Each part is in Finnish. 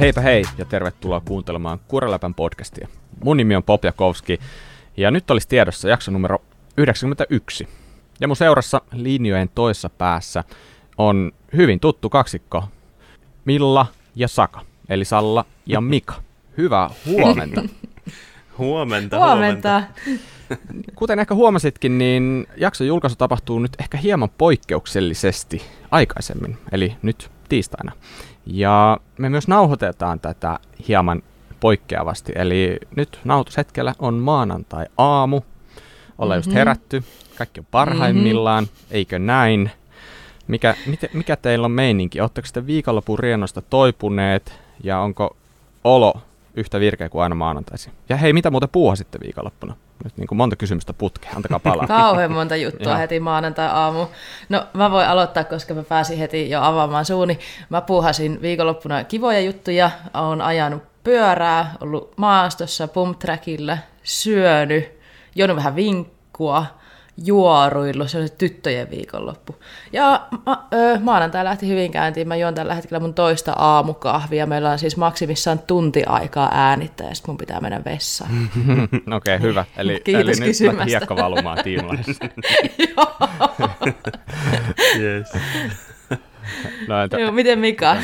Heipä hei ja tervetuloa kuuntelemaan Kureläpän podcastia. Mun nimi on Pop Jakowski ja nyt olisi tiedossa jakso numero 91. Ja mun seurassa linjojen toissa päässä on hyvin tuttu kaksikko Milla ja Saka, eli Salla ja Mika. Hyvää huomenta. Huomenta, Huomenta. Kuten ehkä huomasitkin, niin jakson julkaisu tapahtuu nyt ehkä hieman poikkeuksellisesti aikaisemmin, eli nyt tiistaina. Ja me myös nauhoitetaan tätä hieman poikkeavasti, eli nyt nauhoitushetkellä on maanantai-aamu, ollaan mm-hmm. just herätty, kaikki on parhaimmillaan, mm-hmm. eikö näin? Mikä, mit, mikä teillä on meininki? Oletteko sitten viikonlopun riennosta toipuneet ja onko olo yhtä virkeä kuin aina maanantaisin? Ja hei, mitä muuta puuhasitte viikonloppuna? Nyt niin kuin monta kysymystä putkeen, antakaa palaa. Kauhean monta juttua heti maanantai-aamu. No mä voin aloittaa, koska mä pääsin heti jo avaamaan suuni. Mä puuhasin viikonloppuna kivoja juttuja, oon ajanut pyörää, ollut maastossa, pumptrackillä, syönyt, juonut vähän vinkkua, juoruillut, se on se tyttöjen viikonloppu. Ja ma- ö, maanantai lähti hyvin käyntiin, mä juon tällä hetkellä mun toista aamukahvia, meillä on siis maksimissaan tunti aikaa äänittää, ja sit mun pitää mennä vessaan. Okei, okay, hyvä. Eli, Kiitos eli nyt kysymästä. hiekka valumaan tiimlaissa. Yes. No, entä, Joo, miten Mika?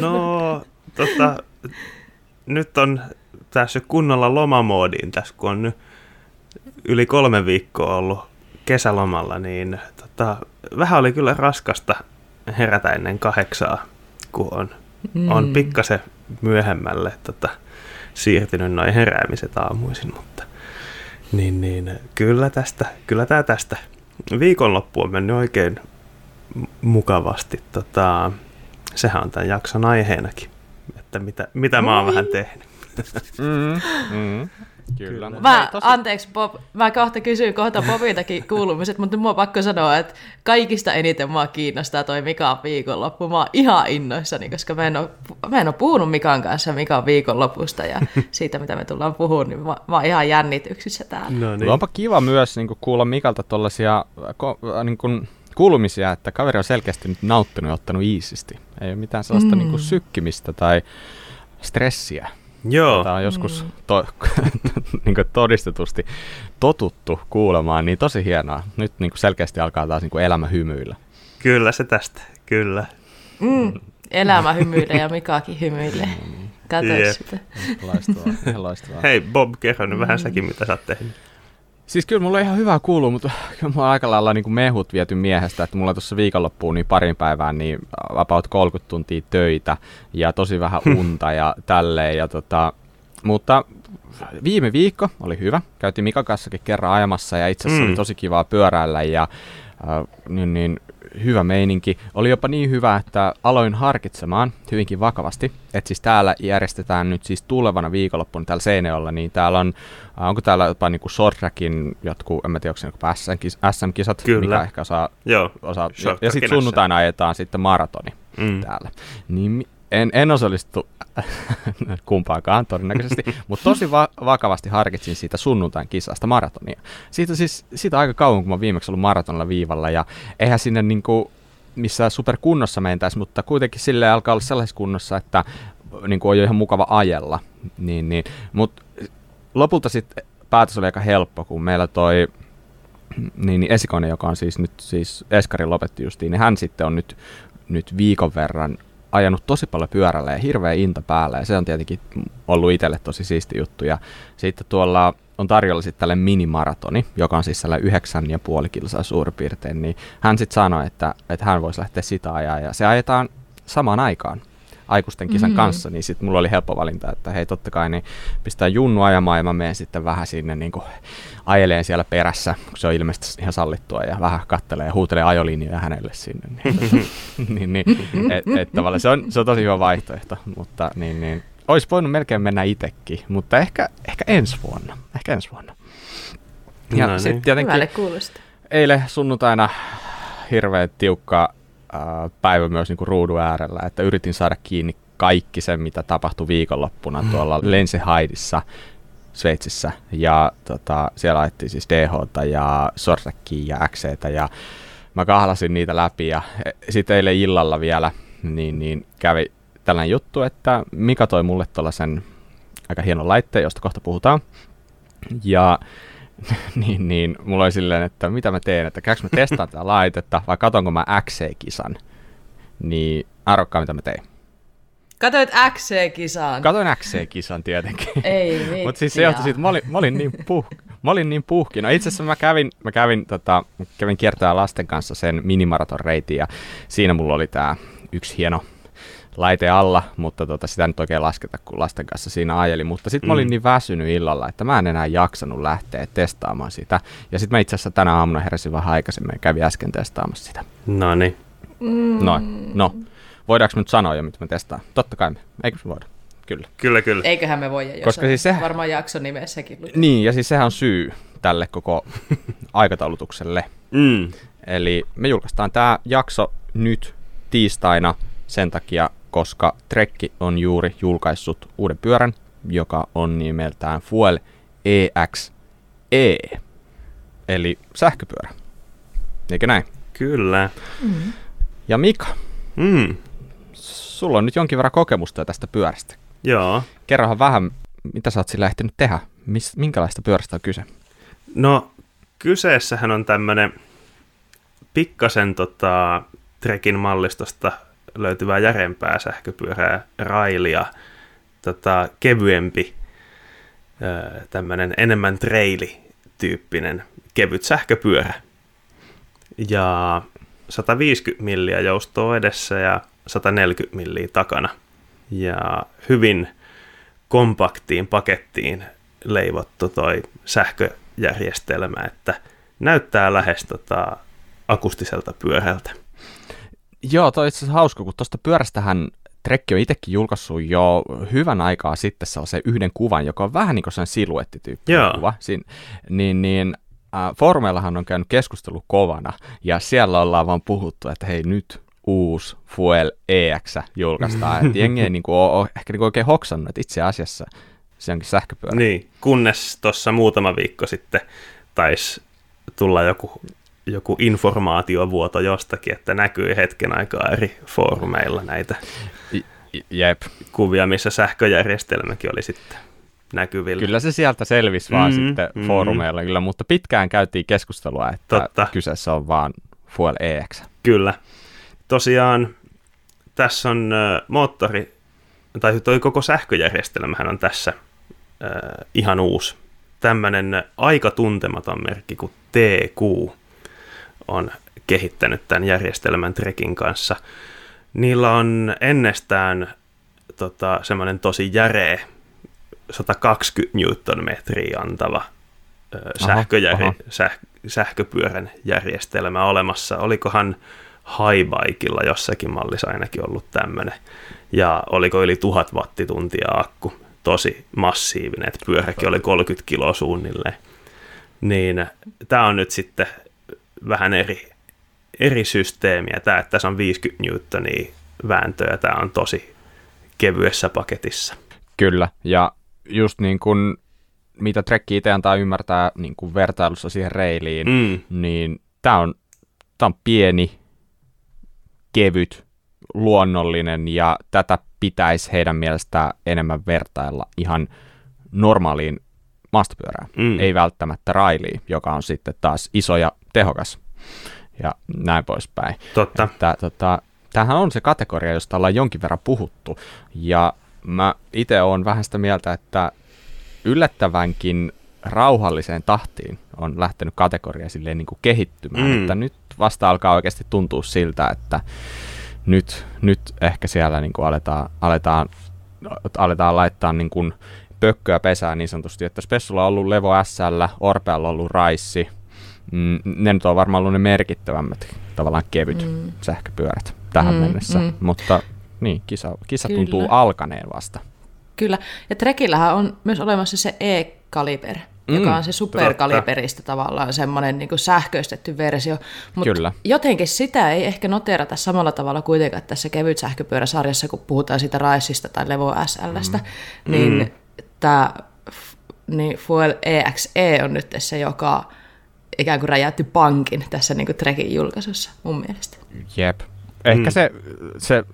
No, tota, nyt on tässä kunnolla lomamoodiin tässä, kun on nyt yli kolme viikkoa ollut kesälomalla, niin tota, vähän oli kyllä raskasta herätä ennen kahdeksaa, kun on, mm. on pikkasen myöhemmälle tota, siirtynyt noin heräämiset aamuisin, mutta niin, niin, kyllä tästä, kyllä tää tästä. Viikonloppu on mennyt oikein mukavasti. Tota, sehän on tämän jakson aiheenakin, että mitä, mitä mä oon vähän tehnyt. mm, mm, kyllä. Kyllä. Mä, tosi- anteeksi Bob, mä kohta kysyn kohta Bobiltakin kuulumiset, mutta mua on pakko sanoa, että kaikista eniten mua kiinnostaa toi Mikan viikonloppu. Mä oon ihan innoissani, koska mä en oo, mä en oo puhunut Mikan kanssa Mikan viikonlopusta ja siitä, mitä me tullaan puhumaan, niin mä, mä oon ihan jännityksissä täällä. No Niin. Onpa kiva myös niin kuin, kuulla Mikalta tuollaisia ko- äh, niin kuin, kuulumisia, että kaveri on selkeästi nyt nauttinut ja ottanut iisisti. Ei ole mitään sellaista mm. niin kuin, sykkimistä tai stressiä. Joo, Tämä on joskus to- niin kuin todistetusti totuttu kuulemaan, niin tosi hienoa. Nyt niin kuin selkeästi alkaa taas niin kuin elämä hymyillä. kyllä se tästä, kyllä. Mm. Elämä hymyilee ja Mikakin hymyilee. Kato Jep. sitä. Loistavaa, loistavaa. Hei Bob, kerro nyt vähän säkin, mitä sä oot tehnyt. Siis kyllä mulla on ihan hyvää kuulua, mutta kyllä mulla on aika lailla niin kuin mehut viety miehestä, että mulla on tuossa viikonloppuun niin parin päivään niin about 30 tuntia töitä ja tosi vähän unta ja tälleen. Ja tota, mutta viime viikko oli hyvä. Käytiin Mikan kanssakin kerran ajamassa ja itse asiassa Mm. oli tosi kivaa pyöräillä ja äh, niin, niin, hyvä meininki. Oli jopa niin hyvä, että aloin harkitsemaan hyvinkin vakavasti, että siis täällä järjestetään nyt siis tulevana viikonloppuna täällä Seinäjoella, niin täällä on, äh, onko täällä jopa niin kuin short trackin jotkut, en mä tiedä, onko se SM-kisat, Kyllä. mikä ehkä osaa, Joo, osaa ja, ja sitten sunnuntaina ajetaan sitten maratoni mm. täällä. Niin en, en osallistu kumpaakaan todennäköisesti, mutta tosi va- vakavasti harkitsin siitä sunnuntain kisasta maratonia. Siitä siis siitä aika kauan, kun mä viimeksi ollut maratonilla viivalla ja eihän sinne niinku missään superkunnossa mentäisi, mutta kuitenkin sille alkaa olla sellaisessa kunnossa, että niinku on jo ihan mukava ajella. Niin, niin. Mutta lopulta sitten päätös oli aika helppo, kun meillä toi niin, niin esikoinen, joka on siis nyt siis Eskarin lopetti justiin, niin hän sitten on nyt, nyt viikon verran ajanut tosi paljon pyörällä ja hirveä inta päällä ja se on tietenkin ollut itselle tosi siisti juttu. Ja sitten tuolla on tarjolla sitten tälle minimaratoni, joka on siis sellainen yhdeksän ja puoli kilsaa suurin piirtein, niin hän sitten sanoi, että, että hän voisi lähteä sitä ajaa ja se ajetaan samaan aikaan aikuisten kisan Mhm. mm-hmm. kanssa, niin sitten mulla oli helppo valinta, että hei totta kai niin pistää junnu ajamaan ja mä menen sitten vähän sinne niin kuin ajeleen siellä perässä, kun se on ilmeisesti ihan sallittua ja vähän kattelee ja huutelee ajolinjoja hänelle sinne. Niin, tota, niin, niin et, et, tavallaan se on, se on tosi hyvä vaihtoehto, mutta niin, niin, olisi voinut melkein mennä itsekin, mutta ehkä, ehkä ensi vuonna. Ehkä ensi vuonna. Ja No niin. sitten tietenkin Hyvälle kuulostaa. eilen sunnuntaina hirveän tiukka päivä myös niin kuin ruudun äärellä, että yritin saada kiinni kaikki sen, mitä tapahtui viikonloppuna tuolla Lensehaidissa Sveitsissä. Ja tota, siellä ajettiin siis DH ja Sorsakia ja XCtä ja mä kahlasin niitä läpi ja sitten eilen illalla vielä niin, niin kävi tällainen juttu, että Mika toi mulle tuollaisen aika hienon laitteen, josta kohta puhutaan. Ja niin, niin, mulla oli silleen, että mitä mä teen, että käykö mä testaan tätä laitetta vai katonko mä XC-kisan. Niin arvokkaa mitä mä tein. Katoit XC-kisan. Katoin XC-kisan tietenkin. Ei Mutta siis se johtui siitä, mä olin, mä olin niin puh, mä olin niin puhki. No itse asiassa mä kävin, mä kävin, tota, kävin kiertää lasten kanssa sen minimaraton reitin ja siinä mulla oli tää yksi hieno laite alla, mutta tota, sitä nyt oikein lasketa, kun lasten kanssa siinä ajeli. Mutta sitten mä olin mm. niin väsynyt illalla, että mä en enää jaksanut lähteä testaamaan sitä. Ja sitten mä itse asiassa tänä aamuna heräsin vähän aikaisemmin ja kävin äsken testaamassa sitä. No niin. Mm. No, no. Voidaanko nyt sanoa jo, mitä me testaa? Totta kai me. Eikö me voida? Kyllä. Kyllä, kyllä. Eiköhän me voi, jos Koska siis se... varmaan jakson nimessäkin. Niin, ja siis sehän on syy tälle koko aikataulutukselle. Mm. Eli me julkaistaan tämä jakso nyt tiistaina sen takia, koska Trekki on juuri julkaissut uuden pyörän, joka on nimeltään Fuel EXE, eli sähköpyörä. Eikö näin? Kyllä. Mm. Ja Mika, mm. sulla on nyt jonkin verran kokemusta tästä pyörästä. Joo. Kerrohan vähän, mitä sä oot sillä ehtinyt tehdä? Mis, minkälaista pyörästä on kyse? No, kyseessähän on tämmöinen pikkasen tota, Trekin mallistosta löytyvää järempää sähköpyörää, railia, tota, kevyempi, tämmöinen enemmän traili-tyyppinen kevyt sähköpyörä. Ja 150 milliä joustoa edessä ja 140 milliä takana. Ja hyvin kompaktiin pakettiin leivottu toi sähköjärjestelmä, että näyttää lähes tota akustiselta pyörältä. Joo, toi itse asiassa hauska, kun tuosta pyörästähän Trekki on itsekin julkaissut jo hyvän aikaa sitten sellaisen yhden kuvan, joka on vähän niin kuin sen siluettityyppinen kuva. Siin, niin, niin äh, foorumeillahan on käynyt keskustelu kovana, ja siellä ollaan vaan puhuttu, että hei nyt uusi Fuel EX julkaistaan. että jengi ei niin kuin, ole, ole ehkä niin kuin oikein hoksannut, että itse asiassa se onkin sähköpyörä. Niin, kunnes tuossa muutama viikko sitten taisi tulla joku joku informaatiovuoto jostakin, että näkyy hetken aikaa eri foorumeilla näitä Jep. kuvia, missä sähköjärjestelmäkin oli sitten näkyvillä. Kyllä se sieltä selvisi vaan sitten mm. foorumeilla, kyllä, mutta pitkään käytiin keskustelua, että Totta. kyseessä on vaan Fuel EX. Kyllä. Tosiaan tässä on äh, moottori, tai toi koko sähköjärjestelmähän on tässä äh, ihan uusi. Tämmöinen aika tuntematon merkki kuin TQ on kehittänyt tämän järjestelmän Trekin kanssa. Niillä on ennestään tota, semmoinen tosi järeä 120 newtonmetriä antava ö, sähköjär- säh, sähköpyörän järjestelmä olemassa. Olikohan Highbikeilla jossakin mallissa ainakin ollut tämmöinen. Ja oliko yli 1000 wattituntia akku. Tosi massiivinen, että pyöräkin oli 30 kiloa suunnilleen. Niin tämä on nyt sitten vähän eri, eri systeemiä. Tämä, että tässä on 50 newtonia vääntöä, tämä on tosi kevyessä paketissa. Kyllä, ja just niin kuin mitä Trekki itse antaa ymmärtää niin kuin vertailussa siihen reiliin, mm. niin tämä on, tämä on pieni, kevyt, luonnollinen ja tätä pitäisi heidän mielestään enemmän vertailla ihan normaaliin maastopyörään, mm. ei välttämättä railiin, joka on sitten taas iso ja tehokas ja näin poispäin. Totta. Että, tota, tämähän on se kategoria, josta ollaan jonkin verran puhuttu ja mä itse olen vähän sitä mieltä, että yllättävänkin rauhalliseen tahtiin on lähtenyt kategoria silleen niin kuin kehittymään, mm. että nyt vasta alkaa oikeasti tuntua siltä, että nyt, nyt ehkä siellä niin kuin aletaan, aletaan, aletaan laittaa niin kuin pökköä pesään niin sanotusti, että Spessulla on ollut Levo SL, Orpealla on ollut Raissi, mm, ne nyt on varmaan ollut ne merkittävämmät tavallaan kevyt mm. sähköpyörät tähän mm, mennessä, mm. mutta niin, kisa, kisa tuntuu alkaneen vasta. Kyllä, ja Trekillähän on myös olemassa se E-kaliber, mm, joka on se superkaliberista tavallaan semmoinen niin sähköistetty versio. Mutta jotenkin sitä ei ehkä noterata samalla tavalla kuitenkaan tässä kevyt sähköpyöräsarjassa, kun puhutaan siitä Raisista tai Levo SLstä, mm. niin mm tämä niin Fuel EXE e on nyt se, joka ikään kuin räjäytti pankin tässä niin kuin Trekin julkaisussa mun mielestä. Jep. Ehkä mm. se, se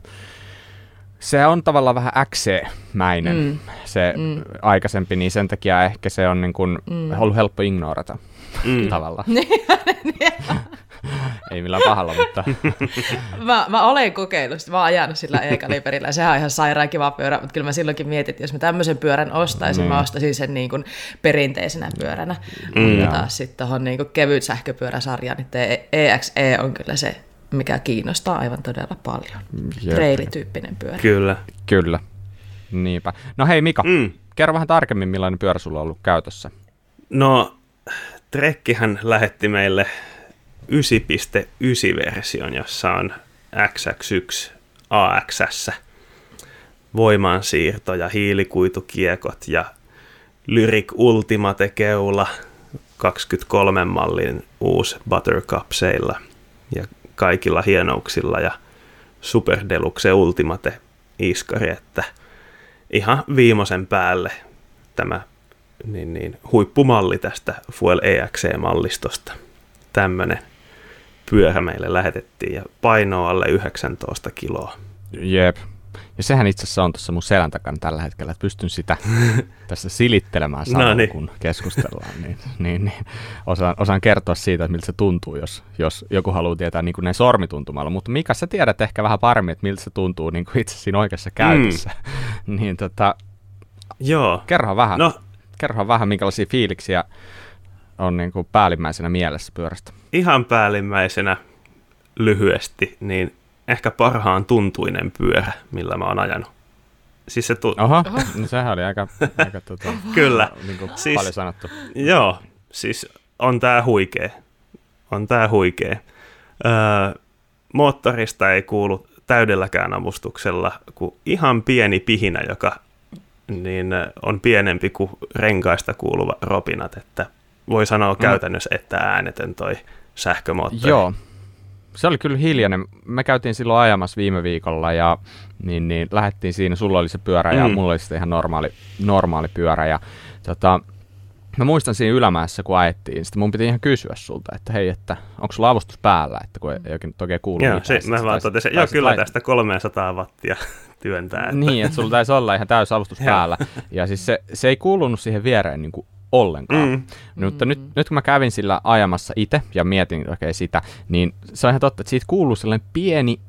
se on tavallaan vähän XC-mäinen mm. se mm. aikaisempi, niin sen takia ehkä se on niin kuin mm. ollut helppo ignorata mm. tavallaan. Ei millään pahalla, mutta... mä, mä olen kokeillut, mä oon ajanut sillä e-kaliberillä, sehän on ihan sairaan kiva pyörä, mutta kyllä mä silloinkin mietin, että jos mä tämmöisen pyörän ostaisin, mm. mä ostaisin sen niin kuin perinteisenä pyöränä. Mm. Mutta taas sitten tuohon niin kevyt sähköpyöräsarjaan, niin EXE on kyllä se, mikä kiinnostaa aivan todella paljon. Treilityyppinen pyörä. Kyllä. Kyllä. Niinpä. No hei Mika, mm. kerro vähän tarkemmin, millainen pyörä sulla on ollut käytössä. No, Trekkihän lähetti meille 9.9-version, jossa on XX1 AXS voimansiirto ja hiilikuitukiekot ja Lyric Ultimate keula 23 mallin uusi Buttercup-seillä ja kaikilla hienouksilla ja Super Deluxe Ultimate iskari, että ihan viimeisen päälle tämä niin, niin, huippumalli tästä Fuel EXC-mallistosta. Tämmöinen pyörä meille lähetettiin ja paino alle 19 kiloa. Jep. Ja sehän itse asiassa on tuossa mun selän takana tällä hetkellä, että pystyn sitä tässä silittelemään samalla, no niin. kun keskustellaan. Niin, niin, niin. Osaan, osaan kertoa siitä, että miltä se tuntuu, jos, jos joku haluaa tietää niin kuin ne sormituntumalla. Mutta Mika, sä tiedät ehkä vähän paremmin, että miltä se tuntuu niin kuin itse siinä oikeassa käytössä. Mm. niin tota, Joo. Kerro vähän. No, kerro vähän, minkälaisia fiiliksiä on niin kuin päällimmäisenä mielessä pyörästä. Ihan päällimmäisenä lyhyesti, niin ehkä parhaan tuntuinen pyörä, millä mä oon ajanut. Siis se tu- Oho, no sehän oli aika, aika tuota, Kyllä. Niin kuin siis, paljon sanottu. Joo, siis on tää huikee. On tää huikee. Öö, moottorista ei kuulu täydelläkään avustuksella kuin ihan pieni pihinä, joka niin on pienempi kuin renkaista kuuluva ropinat, että voi sanoa mm. käytännössä, että äänetön toi sähkömoottori. Joo, se oli kyllä hiljainen. Me käytiin silloin ajamassa viime viikolla ja niin, niin, lähdettiin siinä. Sulla oli se pyörä ja mm. mulla oli sitten ihan normaali, normaali pyörä. Ja, tota, mä muistan siinä ylämäessä, kun ajettiin, sitten mun piti ihan kysyä sulta, että hei, että onko sulla avustus päällä, että kun ei oikein oikein kuulu Joo, se, mä vaan totesin, joo kyllä lait... tästä 300 wattia työntää. Että. Niin, että sulla taisi olla ihan täys avustus päällä. Ja siis se, se ei kuulunut siihen viereen niin kuin ollenkaan. Mm. Mutta mm. nyt, nyt kun mä kävin sillä ajamassa itse ja mietin okay, sitä, niin se on ihan totta, että siitä kuuluu sellainen pieni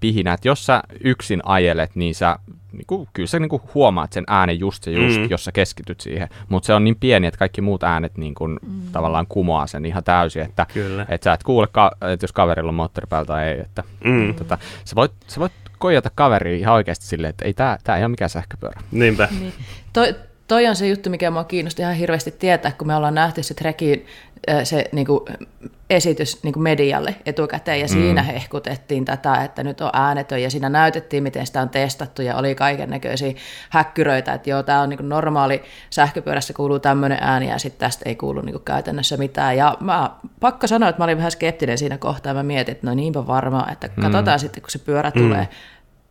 pihinä, että jos sä yksin ajelet, niin sä niin kuin, kyllä sä niin kuin huomaat sen äänen just se just, mm. jos sä keskityt siihen. Mutta se on niin pieni, että kaikki muut äänet niin kuin, mm. tavallaan kumoaa sen ihan täysin, että et sä et kuule, ka- että jos kaverilla on moottori päällä tai ei. Että, mm. tota, sä, voit, sä voit koijata kaveri ihan oikeasti silleen, että ei tämä, tämä ei ole mikään sähköpyörä. Niinpä. Niin. Toi, toi on se juttu, mikä mua kiinnosti ihan hirveästi tietää, kun me ollaan nähty se Trekin se niin kuin, esitys niin kuin medialle etukäteen, ja mm. siinä hehkutettiin tätä, että nyt on äänetön, ja siinä näytettiin, miten sitä on testattu, ja oli kaiken näköisiä häkkyröitä, että joo, tämä on niin kuin normaali, sähköpyörässä kuuluu tämmöinen ääni, ja sitten tästä ei kuulu niin kuin käytännössä mitään, ja mä pakko sanoa, että mä olin vähän skeptinen siinä kohtaa, ja mä mietin, että no niinpä varmaan, että mm. katsotaan sitten, kun se pyörä mm. tulee,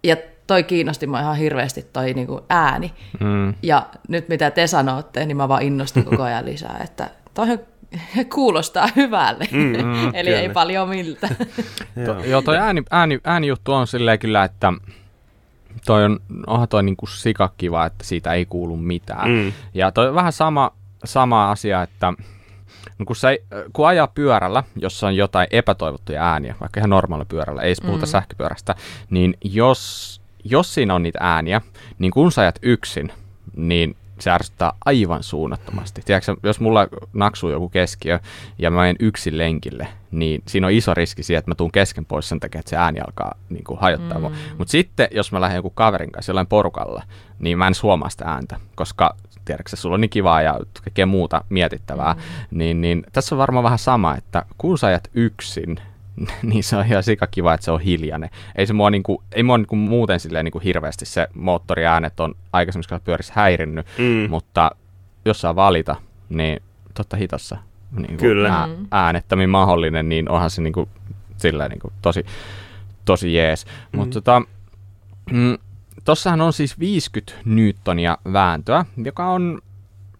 ja toi kiinnosti mua ihan hirveästi toi niinku ääni. Mm. Ja nyt mitä te sanotte, niin mä vaan innostun koko ajan lisää, että toi kuulostaa hyvälle, mm, mm, eli kyllä. ei paljon miltä. to, joo, toi ääni, ääni, äänijuttu on silleen kyllä, että toi on, onhan toi niinku sikakiva, että siitä ei kuulu mitään. Mm. Ja toi on vähän sama, sama asia, että No kun, se, kun ajaa pyörällä, jossa on jotain epätoivottuja ääniä, vaikka ihan normaalilla pyörällä, ei puhuta mm. sähköpyörästä, niin jos, jos siinä on niitä ääniä, niin kun sä ajat yksin, niin se ärsyttää aivan suunnattomasti. Tiedätkö, jos mulla naksuu joku keskiö ja mä menen yksin lenkille, niin siinä on iso riski siihen, että mä tuun kesken pois sen takia, että se ääni alkaa niin kuin, hajottaa. Mm. Mutta sitten, jos mä lähden joku kaverin kanssa jollain porukalla, niin mä en huomaa sitä ääntä, koska tiedätkö, sulla on niin kivaa ja kaikkea muuta mietittävää. Mm. Niin, niin tässä on varmaan vähän sama, että kun sä ajat yksin, niin se on ihan sika kiva, että se on hiljainen. Ei se mua, niinku, ei mua niinku muuten silleen niinku hirveästi se moottoriäänet on aikaisemmissa pyörissä häirinnyt, mm. mutta jos saa valita, niin totta hitossa niinku Kyllä. Ää, mm. äänettömin mahdollinen, niin onhan se niinku, silleen niinku tosi, tosi jees. Mm. Mutta tota, mm, tossahan on siis 50 newtonia vääntöä, joka on,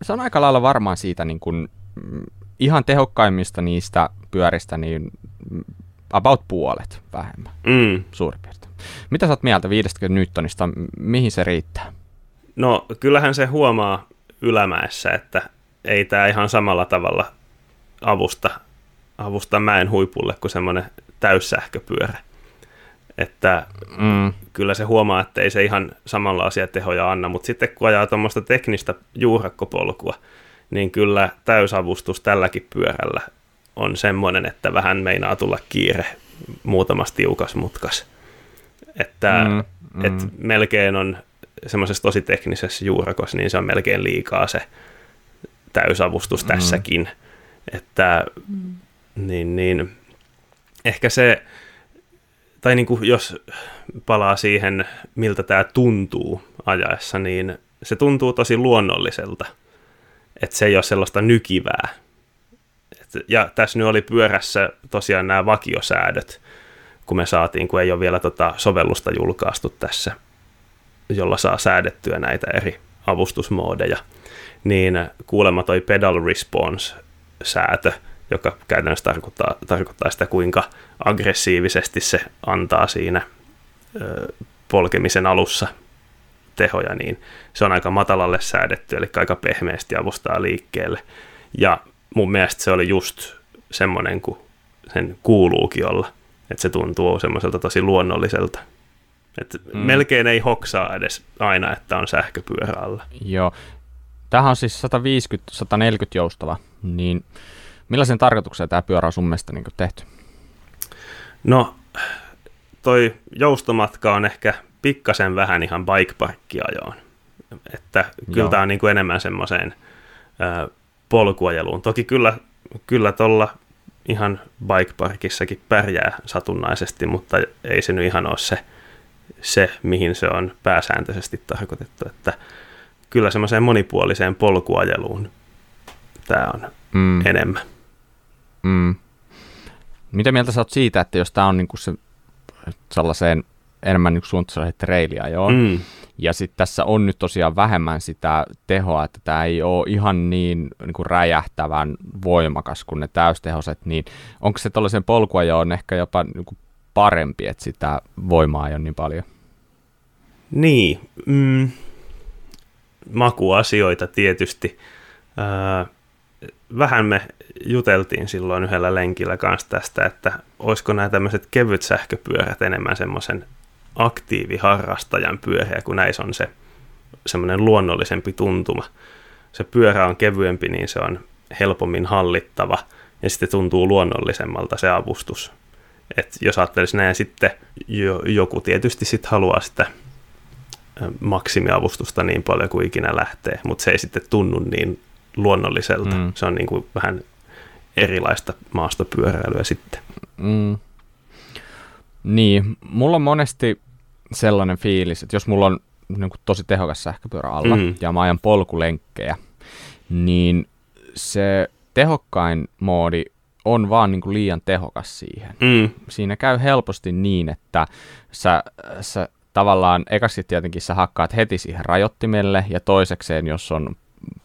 se on aika lailla varmaan siitä niin kuin, mm, ihan tehokkaimmista niistä pyöristä, niin about puolet vähemmän, mm. suurin piirtein. Mitä sä oot mieltä 50 Newtonista, mihin se riittää? No kyllähän se huomaa ylämäessä, että ei tämä ihan samalla tavalla avusta, avusta mäen huipulle kuin semmoinen täyssähköpyörä. Että mm. kyllä se huomaa, että ei se ihan samanlaisia tehoja anna, mutta sitten kun ajaa tuommoista teknistä juurakkopolkua, niin kyllä täysavustus tälläkin pyörällä on semmoinen, että vähän meinaa tulla kiire muutamassa tiukas mutkas. Että mm, mm. Et melkein on semmoisessa tosi teknisessä juurakossa, niin se on melkein liikaa se täysavustus mm. tässäkin. Että niin, niin, ehkä se, tai niin kuin jos palaa siihen, miltä tämä tuntuu ajaessa, niin se tuntuu tosi luonnolliselta. Että se ei ole sellaista nykivää. Ja tässä nyt oli pyörässä tosiaan nämä vakiosäädöt, kun me saatiin, kun ei ole vielä tota sovellusta julkaistu tässä, jolla saa säädettyä näitä eri avustusmoodeja, niin kuulemma toi pedal response-säätö, joka käytännössä tarkoittaa, tarkoittaa sitä, kuinka aggressiivisesti se antaa siinä ö, polkemisen alussa tehoja, niin se on aika matalalle säädetty, eli aika pehmeästi avustaa liikkeelle. Ja mun mielestä se oli just semmoinen kuin sen kuuluukin olla, että se tuntuu semmoiselta tosi luonnolliselta. Et mm. Melkein ei hoksaa edes aina, että on sähköpyörä alla. Joo. Tähän on siis 150-140 joustava, niin millaisen tarkoituksen tämä pyörä on sun mielestä niin tehty? No, toi joustomatka on ehkä pikkasen vähän ihan bikeparkkiajoon. Että kyllä Joo. tämä on niin kuin enemmän semmoiseen polkuajeluun. Toki kyllä, kyllä tuolla ihan bikeparkissakin pärjää satunnaisesti, mutta ei se nyt ihan ole se, se, mihin se on pääsääntöisesti tarkoitettu. Että kyllä semmoiseen monipuoliseen polkuajeluun tämä on mm. enemmän. Mm. Mitä mieltä sä oot siitä, että jos tämä on niinku se sellaiseen enemmän niin suunnitelma treiliajoon, mm. ja sitten tässä on nyt tosiaan vähemmän sitä tehoa, että tämä ei ole ihan niin, niin kuin räjähtävän voimakas kuin ne täystehoset, niin onko se tuollaisen polkuajoon ehkä jopa niin kuin parempi, että sitä voimaa ei ole niin paljon? Niin, mm, makuasioita tietysti. Öö, vähän me juteltiin silloin yhdellä lenkillä kanssa tästä, että olisiko nämä tämmöiset kevyt sähköpyörät enemmän semmoisen aktiiviharrastajan pyöriä, kun näissä on se semmoinen luonnollisempi tuntuma. Se pyörä on kevyempi, niin se on helpommin hallittava ja sitten tuntuu luonnollisemmalta se avustus. Et jos ajattelisi näin, sitten jo, joku tietysti sitten haluaa sitä maksimiavustusta niin paljon kuin ikinä lähtee, mutta se ei sitten tunnu niin luonnolliselta. Mm. Se on niin kuin vähän erilaista maastopyöräilyä sitten. Mm. Niin, mulla on monesti sellainen fiilis, että jos mulla on niin kuin tosi tehokas sähköpyörä alla mm. ja mä ajan polkulenkkejä, niin se tehokkain moodi on vaan niin kuin liian tehokas siihen. Mm. Siinä käy helposti niin, että sä, sä tavallaan, ekaksi tietenkin sä hakkaat heti siihen rajoittimelle, ja toisekseen, jos on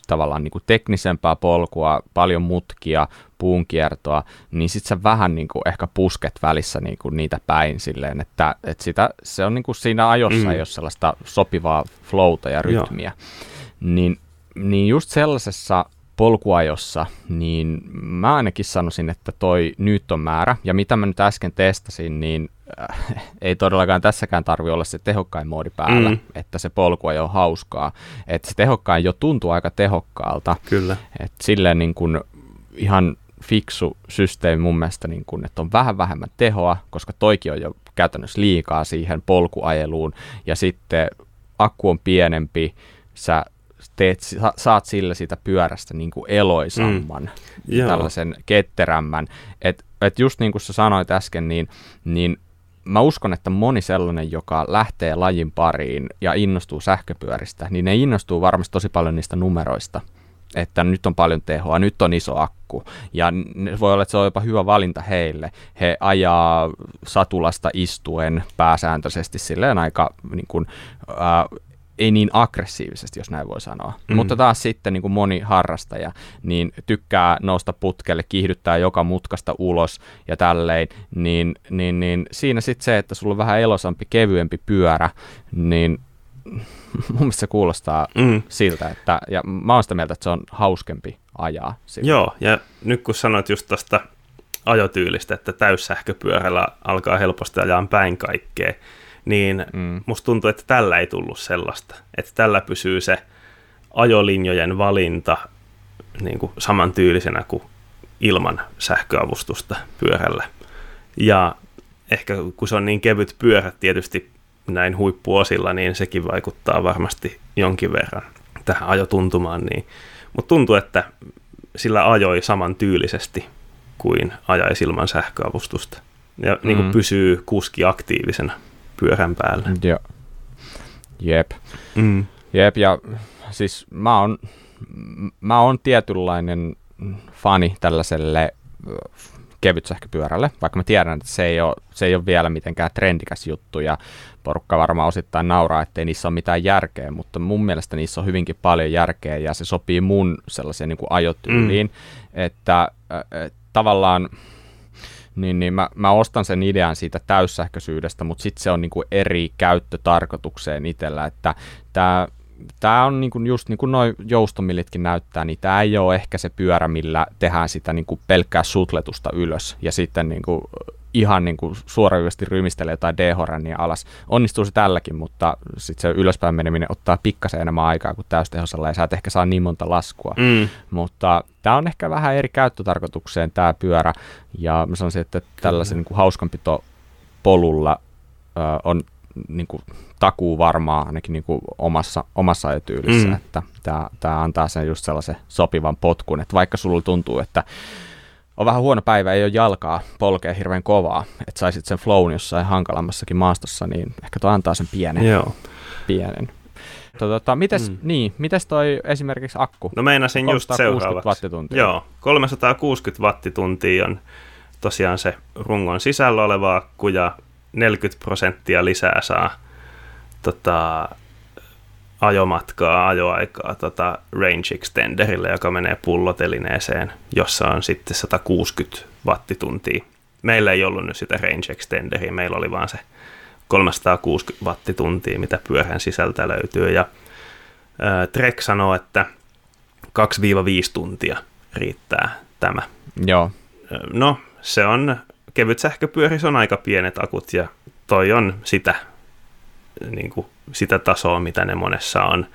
tavallaan niin kuin teknisempää polkua, paljon mutkia, puunkiertoa, niin sit sä vähän niin kuin ehkä pusket välissä niin kuin niitä päin silleen, että, että sitä, se on niin kuin siinä ajossa mm. ei ole sellaista sopivaa flowta ja rytmiä. Niin, niin just sellaisessa polkuajossa, niin mä ainakin sanoisin, että toi nyt on määrä, ja mitä mä nyt äsken testasin, niin ei todellakaan tässäkään tarvi olla se tehokkain moodi päällä, mm. että se polkuajo on hauskaa. Että se tehokkain jo tuntuu aika tehokkaalta. Kyllä. Että silleen niin kuin ihan fiksu systeemi mun mielestä, niin kuin, että on vähän vähemmän tehoa, koska toikin on jo käytännössä liikaa siihen polkuajeluun, ja sitten akku on pienempi, sä teet, sa, saat sillä siitä pyörästä niin kuin eloisamman, mm. tällaisen ketterämmän. Että et just niin kuin sä sanoit äsken, niin, niin mä uskon, että moni sellainen, joka lähtee lajin pariin ja innostuu sähköpyöristä, niin ne innostuu varmasti tosi paljon niistä numeroista että nyt on paljon tehoa, nyt on iso akku. Ja voi olla, että se on jopa hyvä valinta heille. He ajaa satulasta istuen pääsääntöisesti silleen aika niin kuin, äh, ei niin aggressiivisesti, jos näin voi sanoa. Mm. Mutta taas sitten niin kuin moni harrastaja niin tykkää nousta putkelle, kiihdyttää joka mutkasta ulos ja tälleen, niin, niin, niin siinä sitten se, että sulla on vähän elosampi, kevyempi pyörä, niin mun mielestä se kuulostaa mm. siltä, että, ja mä oon sitä mieltä, että se on hauskempi ajaa. Siltä. Joo, ja nyt kun sanoit just tuosta ajotyylistä, että täyssähköpyörällä alkaa helposti ajaa päin kaikkea, niin mm. musta tuntuu, että tällä ei tullut sellaista. Että tällä pysyy se ajolinjojen valinta niin kuin samantyylisenä kuin ilman sähköavustusta pyörällä. Ja ehkä kun se on niin kevyt pyörä tietysti näin huippuosilla, niin sekin vaikuttaa varmasti jonkin verran tähän ajotuntumaan. Niin. Mutta tuntuu, että sillä ajoi samantyylisesti kuin ajaisi ilman sähköavustusta. Ja mm. niin kuin pysyy kuski aktiivisena pyörän päällä. Joo. Jep. Mm. Jep, ja siis mä oon, mä oon tietynlainen fani tällaiselle kevyt sähköpyörälle, vaikka mä tiedän, että se ei, ole, se ei ole vielä mitenkään trendikäs juttu ja porukka varmaan osittain nauraa, ettei niissä ole mitään järkeä, mutta mun mielestä niissä on hyvinkin paljon järkeä ja se sopii mun sellaiseen niin ajotyyliin, mm. että äh, tavallaan niin, niin mä, mä ostan sen idean siitä täyssähköisyydestä, mutta sitten se on niin kuin eri käyttötarkoitukseen itsellä, että tämä tämä on niin kuin just niin kuin noin joustomillitkin näyttää, niin tämä ei ole ehkä se pyörä, millä tehdään sitä niin kuin pelkkää sutletusta ylös ja sitten niin kuin ihan niin kuin suoravyösti rymistelee jotain d niin alas. Onnistuu se tälläkin, mutta sitten se ylöspäin meneminen ottaa pikkasen enemmän aikaa kuin täystehosella ja sä et ehkä saa niin monta laskua. Mm. Mutta tämä on ehkä vähän eri käyttötarkoitukseen tämä pyörä ja mä sanoisin, että tällaisen niin kuin hauskanpito polulla ö, on niin kuin, takuu varmaa ainakin niin kuin omassa, omassa ajotyylissä, mm. että tämä, tämä antaa sen just sellaisen sopivan potkun, että vaikka sulla tuntuu, että on vähän huono päivä, ei ole jalkaa polkea hirveän kovaa, että saisit sen flown jossain hankalammassakin maastossa, niin ehkä tuo antaa sen pienen. Joo. pienen. Tota, mites, mm. niin, mites toi esimerkiksi akku? No meinasin just seuraavaksi. wattituntia. Joo, 360 wattituntia on tosiaan se rungon sisällä oleva akku ja 40 prosenttia lisää saa tota, ajomatkaa, ajoaikaa tota range extenderille, joka menee pullotelineeseen, jossa on sitten 160 wattituntia. Meillä ei ollut nyt sitä range extenderia, meillä oli vaan se 360 wattituntia, mitä pyörän sisältä löytyy. Ja ää, Trek sanoo, että 2-5 tuntia riittää tämä. Joo. No, se on, kevyt sähköpyörissä on aika pienet akut ja toi on sitä niin kuin sitä tasoa, mitä ne monessa on.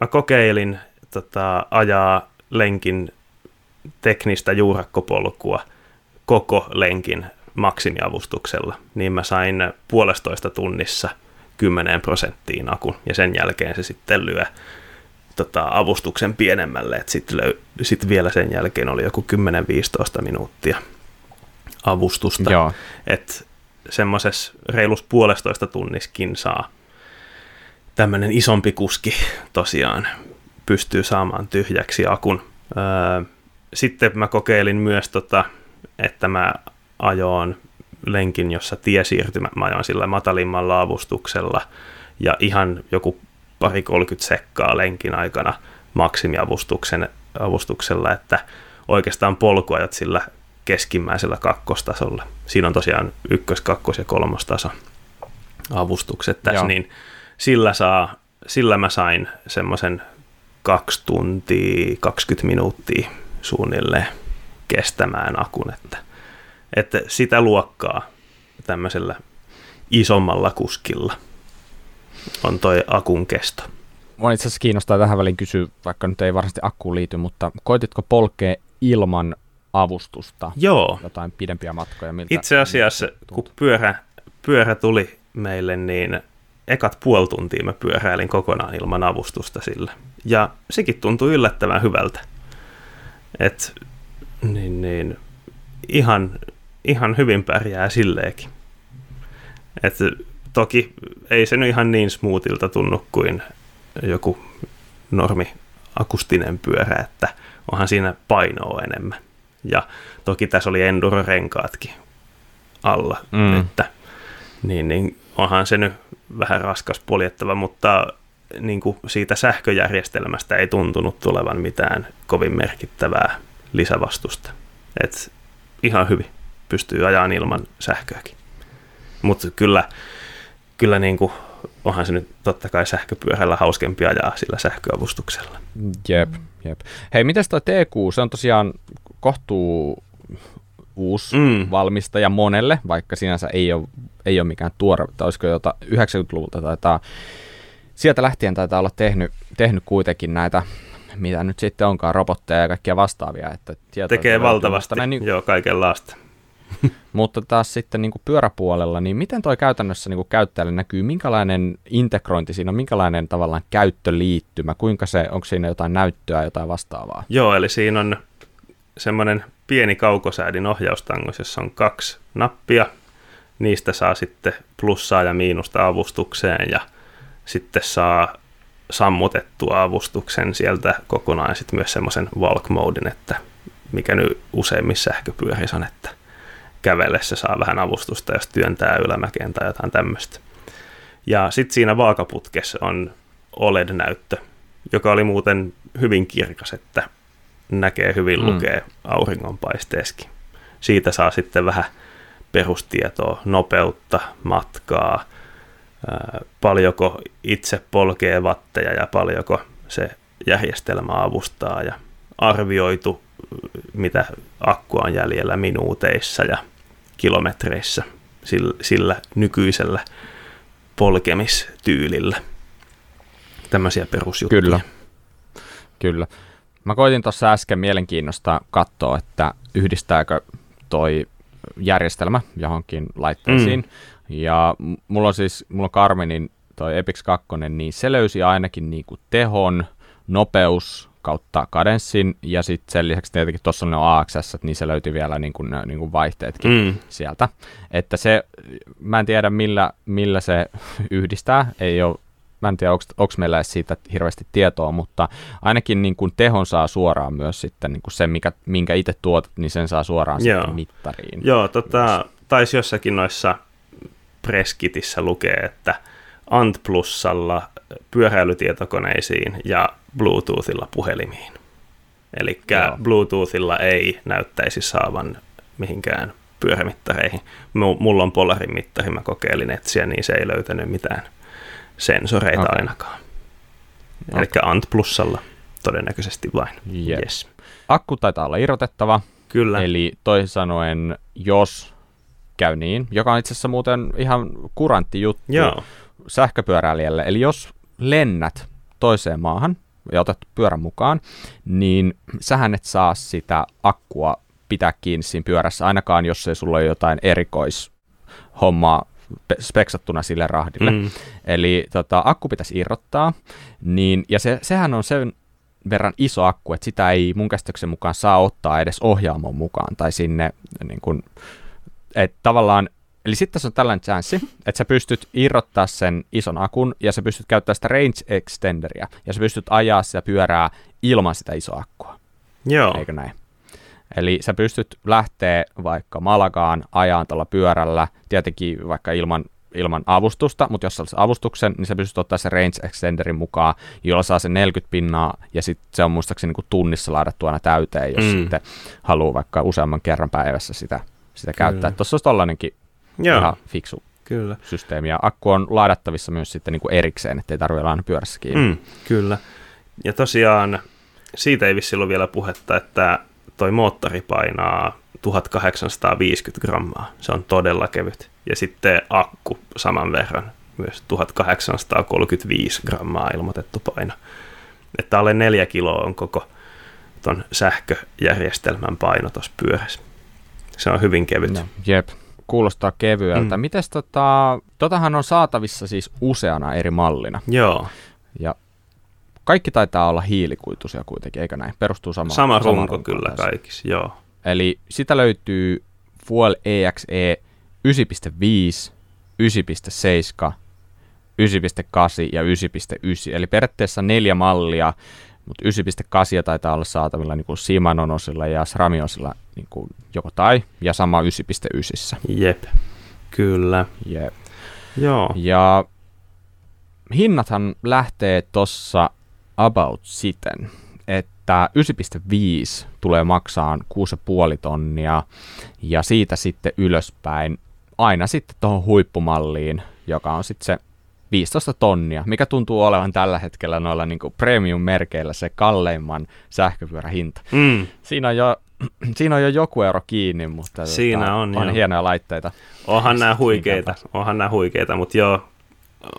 Mä kokeilin tota, ajaa lenkin teknistä juurakkopolkua koko lenkin maksimiavustuksella, niin mä sain puolestoista tunnissa 10 prosenttiin akun, ja sen jälkeen se sitten lyö tota, avustuksen pienemmälle, että sitten löy- sit vielä sen jälkeen oli joku 10-15 minuuttia avustusta. Joo. Et semmoisessa reilus puolestoista tunniskin saa tämmöinen isompi kuski tosiaan pystyy saamaan tyhjäksi akun. Öö, sitten mä kokeilin myös, tota, että mä ajoin lenkin, jossa tiesiirtymä, mä ajoin sillä matalimmalla avustuksella ja ihan joku pari 30 sekkaa lenkin aikana maksimiavustuksen avustuksella, että oikeastaan polkuajat sillä keskimmäisellä kakkostasolla. Siinä on tosiaan ykkös-, kakkos- ja kolmostaso avustukset tässä, Joo. niin sillä, saa, sillä mä sain semmoisen kaksi tuntia, 20 minuuttia suunnilleen kestämään akun, että, että sitä luokkaa tämmöisellä isommalla kuskilla on toi akun kesto. Mua itse asiassa kiinnostaa tähän väliin kysyä, vaikka nyt ei varsinaisesti akkuun liity, mutta koititko polkea ilman avustusta? Joo. Jotain pidempiä matkoja? Miltä, Itse asiassa, kun pyörä, pyörä tuli meille, niin ekat puoli tuntia mä pyöräilin kokonaan ilman avustusta sillä. Ja sekin tuntui yllättävän hyvältä. Et, niin, niin, ihan, ihan hyvin pärjää silleenkin. Et, toki ei se nyt ihan niin smoothilta tunnu kuin joku normi akustinen pyörä, että onhan siinä painoa enemmän. Ja toki tässä oli enduro-renkaatkin alla, mm. että niin, niin onhan se nyt vähän raskas poljettava, mutta niin kuin siitä sähköjärjestelmästä ei tuntunut tulevan mitään kovin merkittävää lisävastusta. Et ihan hyvin pystyy ajamaan ilman sähköäkin. Mutta kyllä, kyllä niin kuin, onhan se nyt totta kai sähköpyörällä hauskempi ajaa sillä sähköavustuksella. Jep, jep. Hei, miten toi TQ, se on tosiaan kohtuu uusi mm. valmistaja monelle, vaikka sinänsä ei ole, ei ole mikään tuore, tai olisiko jota 90-luvulta taitaa, sieltä lähtien taitaa olla tehnyt, tehnyt kuitenkin näitä mitä nyt sitten onkaan, robotteja ja kaikkia vastaavia. Että Tekee valtavasti, näin, niin, joo, kaikenlaista. mutta taas sitten niin kuin pyöräpuolella, niin miten toi käytännössä niin kuin käyttäjälle näkyy, minkälainen integrointi siinä on, minkälainen tavallaan käyttöliittymä, kuinka se, onko siinä jotain näyttöä, jotain vastaavaa? Joo, eli siinä on semmoinen pieni kaukosäädin ohjaustangos, jossa on kaksi nappia. Niistä saa sitten plussaa ja miinusta avustukseen ja sitten saa sammutettua avustuksen sieltä kokonaan sitten myös semmoisen walk modin, että mikä nyt useimmissa sähköpyörissä on, että kävellessä saa vähän avustusta, jos työntää ylämäkeen tai jotain tämmöistä. Ja sitten siinä vaakaputkessa on OLED-näyttö, joka oli muuten hyvin kirkas, että näkee hyvin, mm. lukee auringonpaisteeskin. Siitä saa sitten vähän perustietoa, nopeutta, matkaa, paljonko itse polkee vatteja ja paljonko se järjestelmä avustaa ja arvioitu, mitä akkua on jäljellä minuuteissa ja kilometreissä sillä, sillä nykyisellä polkemistyylillä. Tämmöisiä perusjuttuja. Kyllä. Kyllä. Mä koitin tuossa äsken mielenkiinnosta katsoa, että yhdistääkö toi järjestelmä johonkin laitteisiin. Mm. Ja mulla on siis, mulla on Carmenin toi Epix 2, niin se löysi ainakin niin kuin tehon, nopeus kautta kadenssin, ja sitten sen lisäksi tietenkin tuossa on ne AXS, niin se löytyi vielä niin kuin, niin kuin vaihteetkin mm. sieltä. Että se, mä en tiedä millä, millä se yhdistää, ei ole mä en tiedä, onko meillä edes siitä hirveästi tietoa, mutta ainakin niin kuin tehon saa suoraan myös sitten niin kuin se, mikä, minkä itse tuot, niin sen saa suoraan Joo. sitten mittariin. Joo, tota, taisi jossakin noissa preskitissä lukee, että Ant Plusalla pyöräilytietokoneisiin ja Bluetoothilla puhelimiin. Eli Bluetoothilla ei näyttäisi saavan mihinkään pyörämittareihin. Mulla on Polarin mittari, mä kokeilin etsiä, niin se ei löytänyt mitään sensoreita okay. ainakaan. Okay. Eli Ant Plusalla todennäköisesti vain. Yep. Yes. Akku taitaa olla irrotettava. Kyllä. Eli toisin sanoen, jos käy niin, joka on itse asiassa muuten ihan kurantti juttu Joo. sähköpyöräilijälle. Eli jos lennät toiseen maahan ja otat pyörän mukaan, niin sähän et saa sitä akkua pitää kiinni siinä pyörässä, ainakaan jos ei sulla ole jotain erikoishommaa speksattuna sille rahdille. Mm. Eli tota, akku pitäisi irrottaa, niin, ja se, sehän on sen verran iso akku, että sitä ei mun käsityksen mukaan saa ottaa edes ohjaamon mukaan tai sinne niin kun, että tavallaan Eli sitten tässä on tällainen chanssi, että sä pystyt irrottaa sen ison akun ja sä pystyt käyttämään sitä range extenderia ja sä pystyt ajaa sitä pyörää ilman sitä isoa akkua. Joo. Eikö näin? Eli sä pystyt lähteä vaikka Malagaan ajaan tuolla pyörällä, tietenkin vaikka ilman, ilman avustusta, mutta jos olisi avustuksen, niin sä pystyt ottaa sen range extenderin mukaan, jolla saa sen 40 pinnaa, ja sitten se on muistaakseni niin tunnissa laadettu aina täyteen, jos mm. sitten haluaa vaikka useamman kerran päivässä sitä, sitä käyttää. Tuossa olisi tollainenkin Joo. ihan fiksu Kyllä. systeemi. Ja akku on ladattavissa myös sitten niin kuin erikseen, ettei tarvitse olla aina pyörässä kiinni. Mm, kyllä. Ja tosiaan siitä ei vissi ollut vielä puhetta, että toi moottori painaa 1850 grammaa. Se on todella kevyt. Ja sitten akku saman verran, myös 1835 grammaa ilmoitettu paino. Että alle neljä kiloa on koko ton sähköjärjestelmän paino tuossa pyörässä. Se on hyvin kevyt. No, jep, kuulostaa kevyeltä. Mm. Mites tota, totahan on saatavissa siis useana eri mallina. Joo. Ja kaikki taitaa olla hiilikuituisia kuitenkin, eikö näin? Perustuu sama, sama runko sama kyllä tässä. kaikissa, joo. Eli sitä löytyy Fuel EXE 9.5, 9.7, 9.8 ja 9.9. Eli periaatteessa neljä mallia, mutta 9.8 taitaa olla saatavilla niin kuin Shimanonosilla ja Sramiosilla niin kuin joko tai, ja sama 9.9. Jep, kyllä. Jep. Joo. Ja hinnathan lähtee tuossa about siten, että 9.5 tulee maksaan 6,5 tonnia ja siitä sitten ylöspäin aina sitten tuohon huippumalliin, joka on sitten se 15 tonnia, mikä tuntuu olevan tällä hetkellä noilla niin premium-merkeillä se kalleimman sähköpyörähinta. Mm. Siinä on jo siinä on jo joku euro kiinni, mutta Siinä tota, on, on joo. hienoja laitteita. Onhan nämä huikeita, onhan nämä huikeita, mutta joo,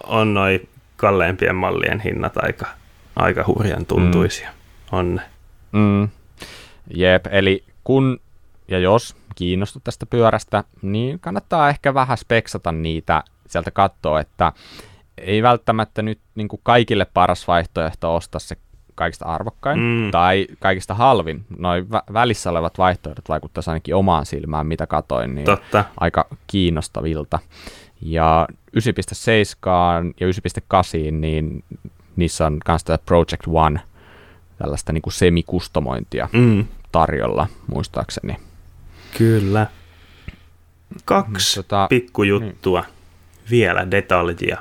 on noi kalleimpien mallien hinnat aika, aika hurjan tuntuisia. Mm. On. Mm. Jep, eli kun ja jos kiinnostut tästä pyörästä, niin kannattaa ehkä vähän speksata niitä sieltä katsoa, että ei välttämättä nyt niin kuin kaikille paras vaihtoehto ostaa se kaikista arvokkain Mm. tai kaikista halvin. Noin vä- välissä olevat vaihtoehdot vaikuttaisi ainakin omaan silmään, mitä katoin, niin Totta. aika kiinnostavilta. Ja 9.7 ja 9.8, niin niissä on myös tätä Project One, tällaista niin kuin semikustomointia Mm. tarjolla, muistaakseni. Kyllä. Kaksi Tota, pikkujuttua vielä, detaljia,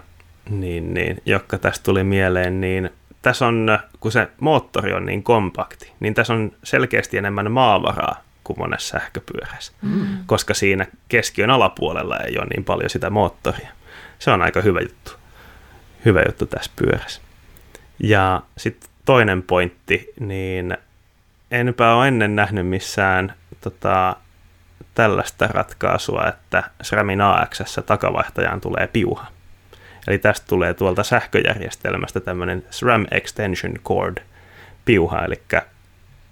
niin, niin, jotka tästä tuli mieleen, niin tässä on, kun se moottori on niin kompakti, niin tässä on selkeästi enemmän maavaraa kuin monessa sähköpyörässä, mm. koska siinä keskiön alapuolella ei ole niin paljon sitä moottoria. Se on aika hyvä juttu. Hyvä juttu tässä pyörässä. Ja sitten toinen pointti, niin enpä ole ennen nähnyt missään tota, tällaista ratkaisua, että SRAMin AX takavaihtajaan tulee piuha. Eli tästä tulee tuolta sähköjärjestelmästä tämmöinen SRAM Extension Cord piuha, eli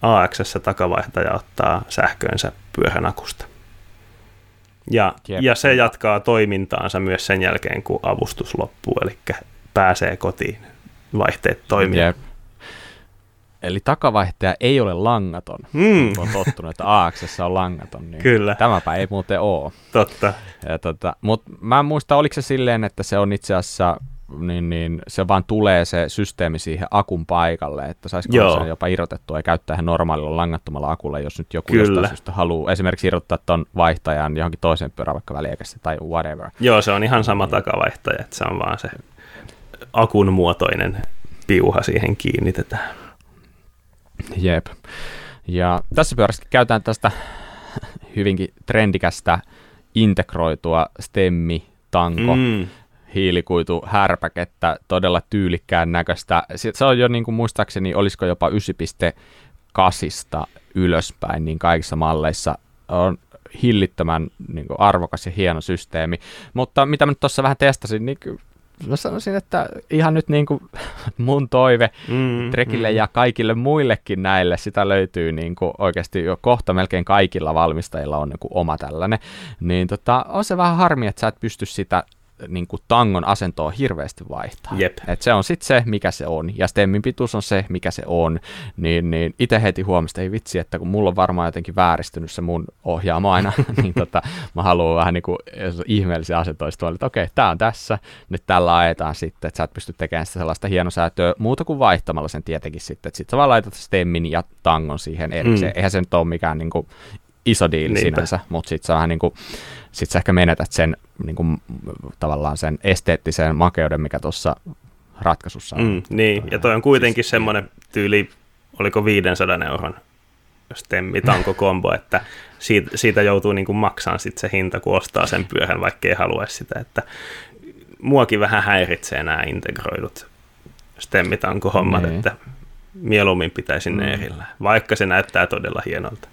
AX takavaihtaja ottaa sähkönsä pyörän akusta. Ja, Jep. ja se jatkaa toimintaansa myös sen jälkeen, kun avustus loppuu, eli pääsee kotiin vaihteet toimii. Jep. Eli takavaihtaja ei ole langaton. Mm, On tottunut, että AX on langaton. Niin Kyllä. Tämäpä ei muuten ole. totta. Ja tota, Mutta mä en muista, oliko se silleen, että se on itse asiassa, niin, niin se vaan tulee se systeemi siihen akun paikalle, että saisiko Joo. se jopa irrotettua ja käyttää ihan normaalilla langattomalla akulla, jos nyt joku Kyllä. jostain syystä haluaa esimerkiksi irrottaa ton vaihtajan johonkin toiseen pyörään vaikka väliaikaisesti tai whatever. Joo, se on ihan sama takavaihtaja, että se on vaan se akun muotoinen piuha siihen kiinnitetään. Jep. Ja tässä pyörässä käytetään tästä hyvinkin trendikästä integroitua stemmi, tanko, Mm, hiilikuitu härpäkettä, todella tyylikkään näköistä. Se se on jo niin kuin muistaakseni, olisiko jopa 9.8 ylöspäin, niin kaikissa malleissa on hillittömän niin kuin arvokas ja hieno systeemi. Mutta mitä mä nyt tuossa vähän testasin, niin mä sanoisin, että ihan nyt niin kuin mun toive mm, Trekille ja kaikille muillekin näille, sitä löytyy niin kuin oikeasti jo kohta melkein kaikilla valmistajilla on niin kuin oma tällainen, niin tota, on se vähän harmi, että sä et pysty sitä niin kuin tangon asentoa hirveästi vaihtaa. Jep. Et se on sitten se, mikä se on, ja stemmin pituus on se, mikä se on, niin, niin itse heti huomista, ei vitsi, että kun mulla on varmaan jotenkin vääristynyt se mun ohjaamo aina, niin tota, mä haluan vähän niin kuin ihmeellisiä olin, että okei, tää on tässä, nyt tällä ajetaan sitten, että sä et pysty tekemään sitä sellaista hienosäätöä muuta kuin vaihtamalla sen tietenkin sitten, että sit sä vaan laitat stemmin ja tangon siihen erikseen, Mm. eihän se nyt ole mikään niin kuin iso diili Niinpä. sinänsä, mutta sit sä vähän niin kuin, sit sä ehkä menetät sen niin kuin, tavallaan sen esteettisen makeuden, mikä tuossa ratkaisussa on. Mm, niin, ja toi on kuitenkin semmoinen tyyli, oliko 500 euron stemmitanko kombo, että siitä, siitä joutuu niin kuin maksamaan sit se hinta, kun ostaa sen pyörän, vaikka ei haluaisi sitä, että muakin vähän häiritsee nämä integroidut stemmitanko-hommat, Niin. että mieluummin pitäisi ne Mm. erillään, vaikka se näyttää todella hienolta.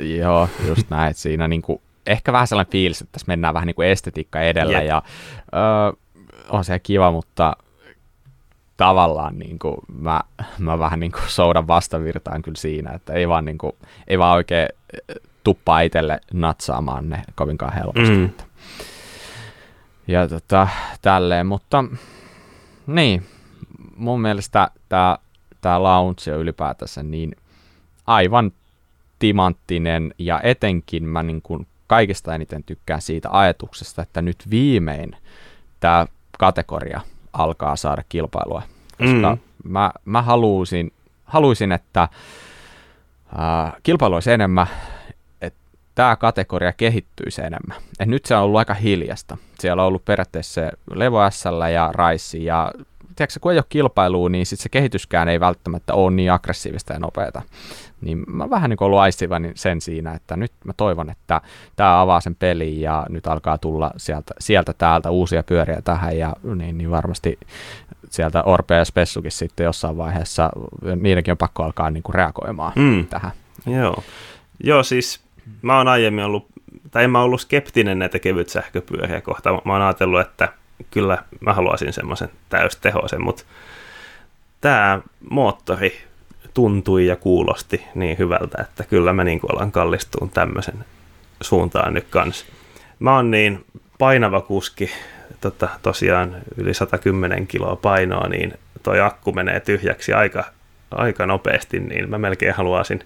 Joo, just näin. että Siinä niin kuin, ehkä vähän sellainen fiilis, että tässä mennään vähän niin kuin estetiikka edellä Jep. ja ö, on se kiva, mutta tavallaan niin kuin, mä, mä vähän niin kuin soudan vastavirtaan kyllä siinä, että ei vaan, niin kuin, ei vaan oikein tuppaa itselle natsaamaan ne kovinkaan helposti. Mm. Ja tota, tälleen, mutta niin, mun mielestä tämä tää launch on ylipäätänsä niin aivan timanttinen ja etenkin mä niin kuin kaikista eniten tykkään siitä ajatuksesta, että nyt viimein tämä kategoria alkaa saada kilpailua, koska Mm. mä, mä haluaisin, haluaisin, että ää, kilpailu olisi enemmän, että tämä kategoria kehittyisi enemmän. Et nyt se on ollut aika hiljasta. Siellä on ollut periaatteessa Levo SL ja Raissi ja tiedätkö, kun ei ole kilpailua, niin sit se kehityskään ei välttämättä ole niin aggressiivista ja nopeata. Niin mä vähän niin ollut aistivani sen siinä, että nyt mä toivon, että tämä avaa sen pelin ja nyt alkaa tulla sieltä, sieltä täältä uusia pyöriä tähän ja niin, niin varmasti sieltä Orpe ja Spessukin sitten jossain vaiheessa, niidenkin on pakko alkaa niin kuin reagoimaan mm. tähän. Joo. Joo, siis mä oon aiemmin ollut, tai en mä ollut skeptinen näitä kevyt sähköpyöriä kohtaan. Mä oon ajatellut, että kyllä mä haluaisin semmoisen täystehoisen, mutta tämä moottori tuntui ja kuulosti niin hyvältä, että kyllä mä niin alan kallistuun tämmöisen suuntaan nyt kanssa. Mä oon niin painava kuski, tota, tosiaan yli 110 kiloa painoa, niin toi akku menee tyhjäksi aika, aika nopeasti, niin mä melkein haluaisin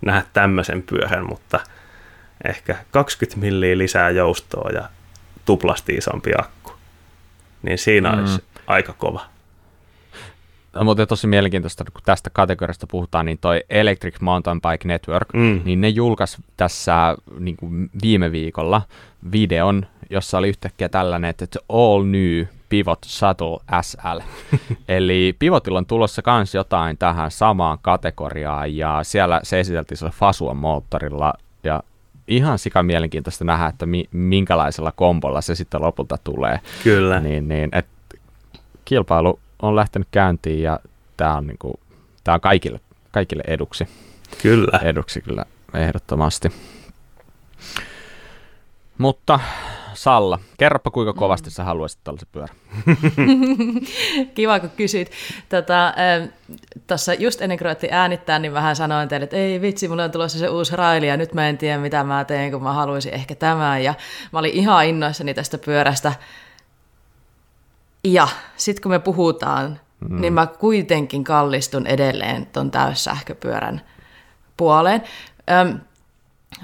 nähdä tämmöisen pyörän, mutta ehkä 20 milliä lisää joustoa ja tuplasti isompi akku. Niin siinä mm. olisi aika kova. Mutta tosi mielenkiintoista, kun tästä kategoriasta puhutaan, niin toi Electric Mountain Bike Network, mm. niin ne julkaisi tässä niin kuin viime viikolla videon, jossa oli yhtäkkiä tällainen, että all new Pivot Shuttle SL. Eli Pivotilla on tulossa myös jotain tähän samaan kategoriaan, ja siellä se esiteltiin sillä Fasuan moottorilla, ja ihan sika mielenkiintoista nähdä, että mi- minkälaisella kombolla se sitten lopulta tulee. Kyllä. Niin, niin, et kilpailu on lähtenyt käyntiin ja tämä on, niinku, tää on kaikille, kaikille eduksi. Kyllä. Eduksi kyllä ehdottomasti. Mutta Salla, kerropa kuinka mm. kovasti sä haluaisit tällaisen pyörän. Kiva, kun kysyit. Tota, Tuossa just ennen kuin ruvettiin äänittää, niin vähän sanoin teille, että ei vitsi, mulla on tulossa se uusi raili ja nyt mä en tiedä, mitä mä teen, kun mä haluaisin ehkä tämän. Ja mä olin ihan innoissani tästä pyörästä. Ja sitten kun me puhutaan, mm. niin mä kuitenkin kallistun edelleen ton täyssähköpyörän puoleen. Öm,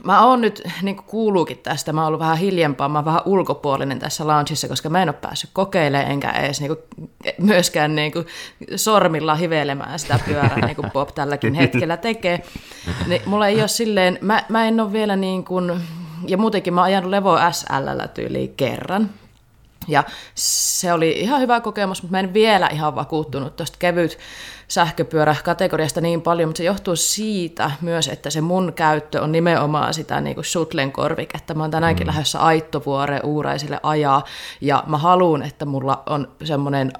Mä oon nyt, niin kuin kuuluukin tästä, mä oon ollut vähän hiljempaa, mä oon vähän ulkopuolinen tässä launchissa, koska mä en ole päässyt kokeilemaan, enkä edes niin kuin, myöskään niin kuin, sormilla hivelemään sitä pyörää, niin kuin Bob tälläkin hetkellä tekee. Niin mulla ei ole silleen, mä, mä en ole vielä niin kuin, ja muutenkin mä oon ajanut Levo SL tyyliin kerran, ja se oli ihan hyvä kokemus, mutta mä en vielä ihan vakuuttunut tuosta kevyt sähköpyöräkategoriasta niin paljon, mutta se johtuu siitä myös, että se mun käyttö on nimenomaan sitä niin kuin sutlen korviketta. Mä oon tänäänkin mm. lähdössä Aittovuoreen Uuraisille ajaa, ja mä haluan, että mulla on semmoinen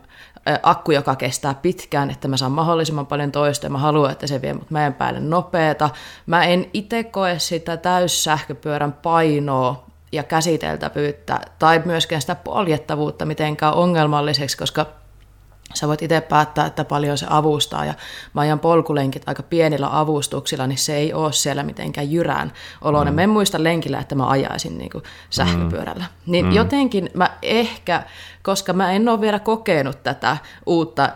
akku, joka kestää pitkään, että mä saan mahdollisimman paljon toista ja mä haluan, että se vie mut meidän päälle nopeeta. Mä en itse koe sitä täyssähköpyörän painoa ja käsiteltävyyttä tai myöskään sitä poljettavuutta mitenkään ongelmalliseksi, koska sä voit itse päättää, että paljon se avustaa ja mä ajan polkulenkit aika pienillä avustuksilla, niin se ei ole siellä mitenkään jyrään oloinen. Mm. Mä en muista lenkillä, että mä ajaisin niin kuin sähköpyörällä. Mm. Niin mm. jotenkin mä ehkä, koska mä en ole vielä kokenut tätä uutta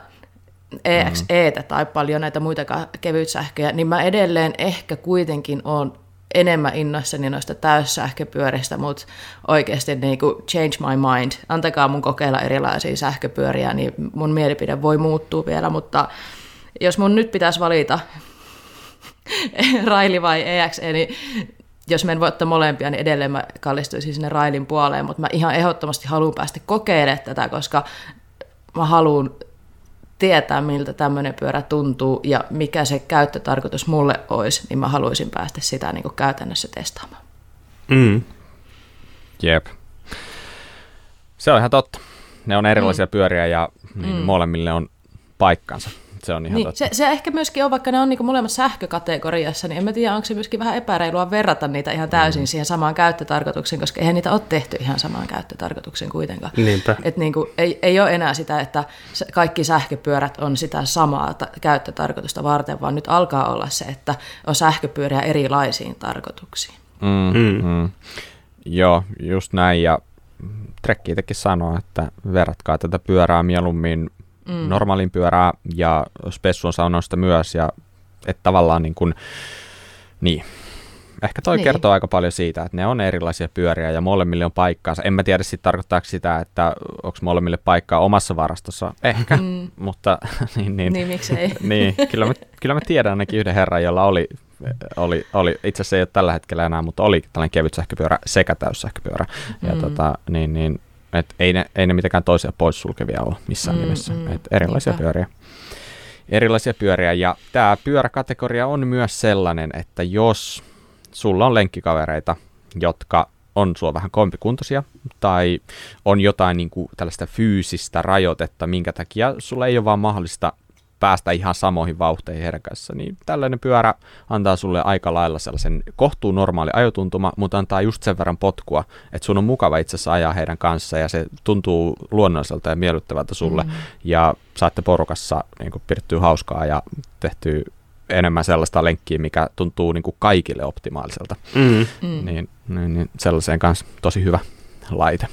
EXEtä tai paljon näitä muita kevytsähköjä, niin mä edelleen ehkä kuitenkin on enemmän innoissani noista täyssähköpyöristä, mutta oikeasti niin kuin change my mind. Antakaa mun kokeilla erilaisia sähköpyöriä, niin mun mielipide voi muuttua vielä, mutta jos mun nyt pitäisi valita Raili vai EXE, niin jos mä en voi ottaa molempia, niin edelleen mä kallistuisin sinne Railin puoleen, mutta mä ihan ehdottomasti haluan päästä kokeilemaan tätä, koska mä haluan tietää, miltä tämmöinen pyörä tuntuu ja mikä se käyttötarkoitus mulle olisi, niin mä haluaisin päästä sitä niin kuin käytännössä testaamaan. Mm. Jep. Se on ihan totta. Ne on erilaisia mm. pyöriä ja niin mm. molemmille on paikkansa se on ihan niin, totta. Se, se ehkä myöskin on, vaikka ne on niin molemmat sähkökategoriassa, niin en mä tiedä, onko se myöskin vähän epäreilua verrata niitä ihan täysin mm. siihen samaan käyttötarkoitukseen, koska eihän niitä ole tehty ihan samaan käyttötarkoitukseen kuitenkaan. Niinpä. Et niin kuin, ei, ei ole enää sitä, että kaikki sähköpyörät on sitä samaa ta- käyttötarkoitusta varten, vaan nyt alkaa olla se, että on sähköpyöriä erilaisiin tarkoituksiin. Mm, mm. Mm. Joo, just näin. Ja Trekki itsekin sanoo, että verratkaa tätä pyörää mieluummin mm. normaalin pyörää ja spessuon saunoista myös ja että tavallaan niin kuin, niin, ehkä toi niin. kertoo aika paljon siitä, että ne on erilaisia pyöriä ja molemmille on paikkaansa. En mä tiedä sitten tarkoittaako sitä, että onko molemmille paikkaa omassa varastossa. Ehkä, mm. mutta niin, niin, niin miksei. niin, kyllä, mä, kyllä mä tiedän ainakin yhden herran, jolla oli oli, oli, itse asiassa ei ole tällä hetkellä enää, mutta oli tällainen kevyt sähköpyörä sekä täyssähköpyörä. Ja Mm. tota, niin, niin, et ei, ne, ei ne mitenkään toisia poissulkevia ole missään Mm, nimessä. mm, Et erilaisia niinpä. pyöriä. Erilaisia pyöriä ja tämä pyöräkategoria on myös sellainen, että jos sulla on lenkkikavereita, jotka on sua vähän kompikuntoisia tai on jotain niin kuin tällaista fyysistä rajoitetta, minkä takia sulla ei ole vaan mahdollista päästä ihan samoihin vauhteihin heidän kanssa, niin tällainen pyörä antaa sulle aika lailla sellaisen kohtuun normaali ajotuntuma, mutta antaa just sen verran potkua, että sun on mukava itse asiassa ajaa heidän kanssa ja se tuntuu luonnolliselta ja miellyttävältä sulle Mm. ja saatte porukassa niin kuin, pidettyä hauskaa ja tehtyä enemmän sellaista lenkkiä, mikä tuntuu niin kuin kaikille optimaaliselta. Mm. Mm. Niin, niin, niin sellaiseen kanssa tosi hyvä laite.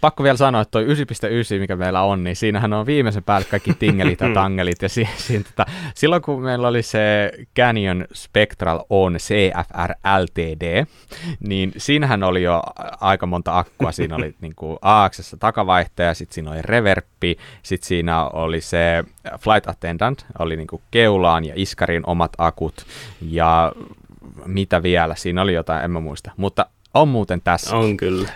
Pakko vielä sanoa, että toi 9.9, mikä meillä on, niin siinähän on viimeisen päälle kaikki tingelit ja tangelit. Ja si- si- tota, silloin kun meillä oli se Canyon Spectral On CFR LTD, niin siinähän oli jo aika monta akkua. Siinä oli niin kuin AXessa takavaihtaja, sitten siinä oli reverppi, sitten siinä oli se Flight Attendant, oli niin kuin keulaan ja iskarin omat akut ja mitä vielä, siinä oli jotain, en mä muista, mutta on muuten tässä. On kyllä.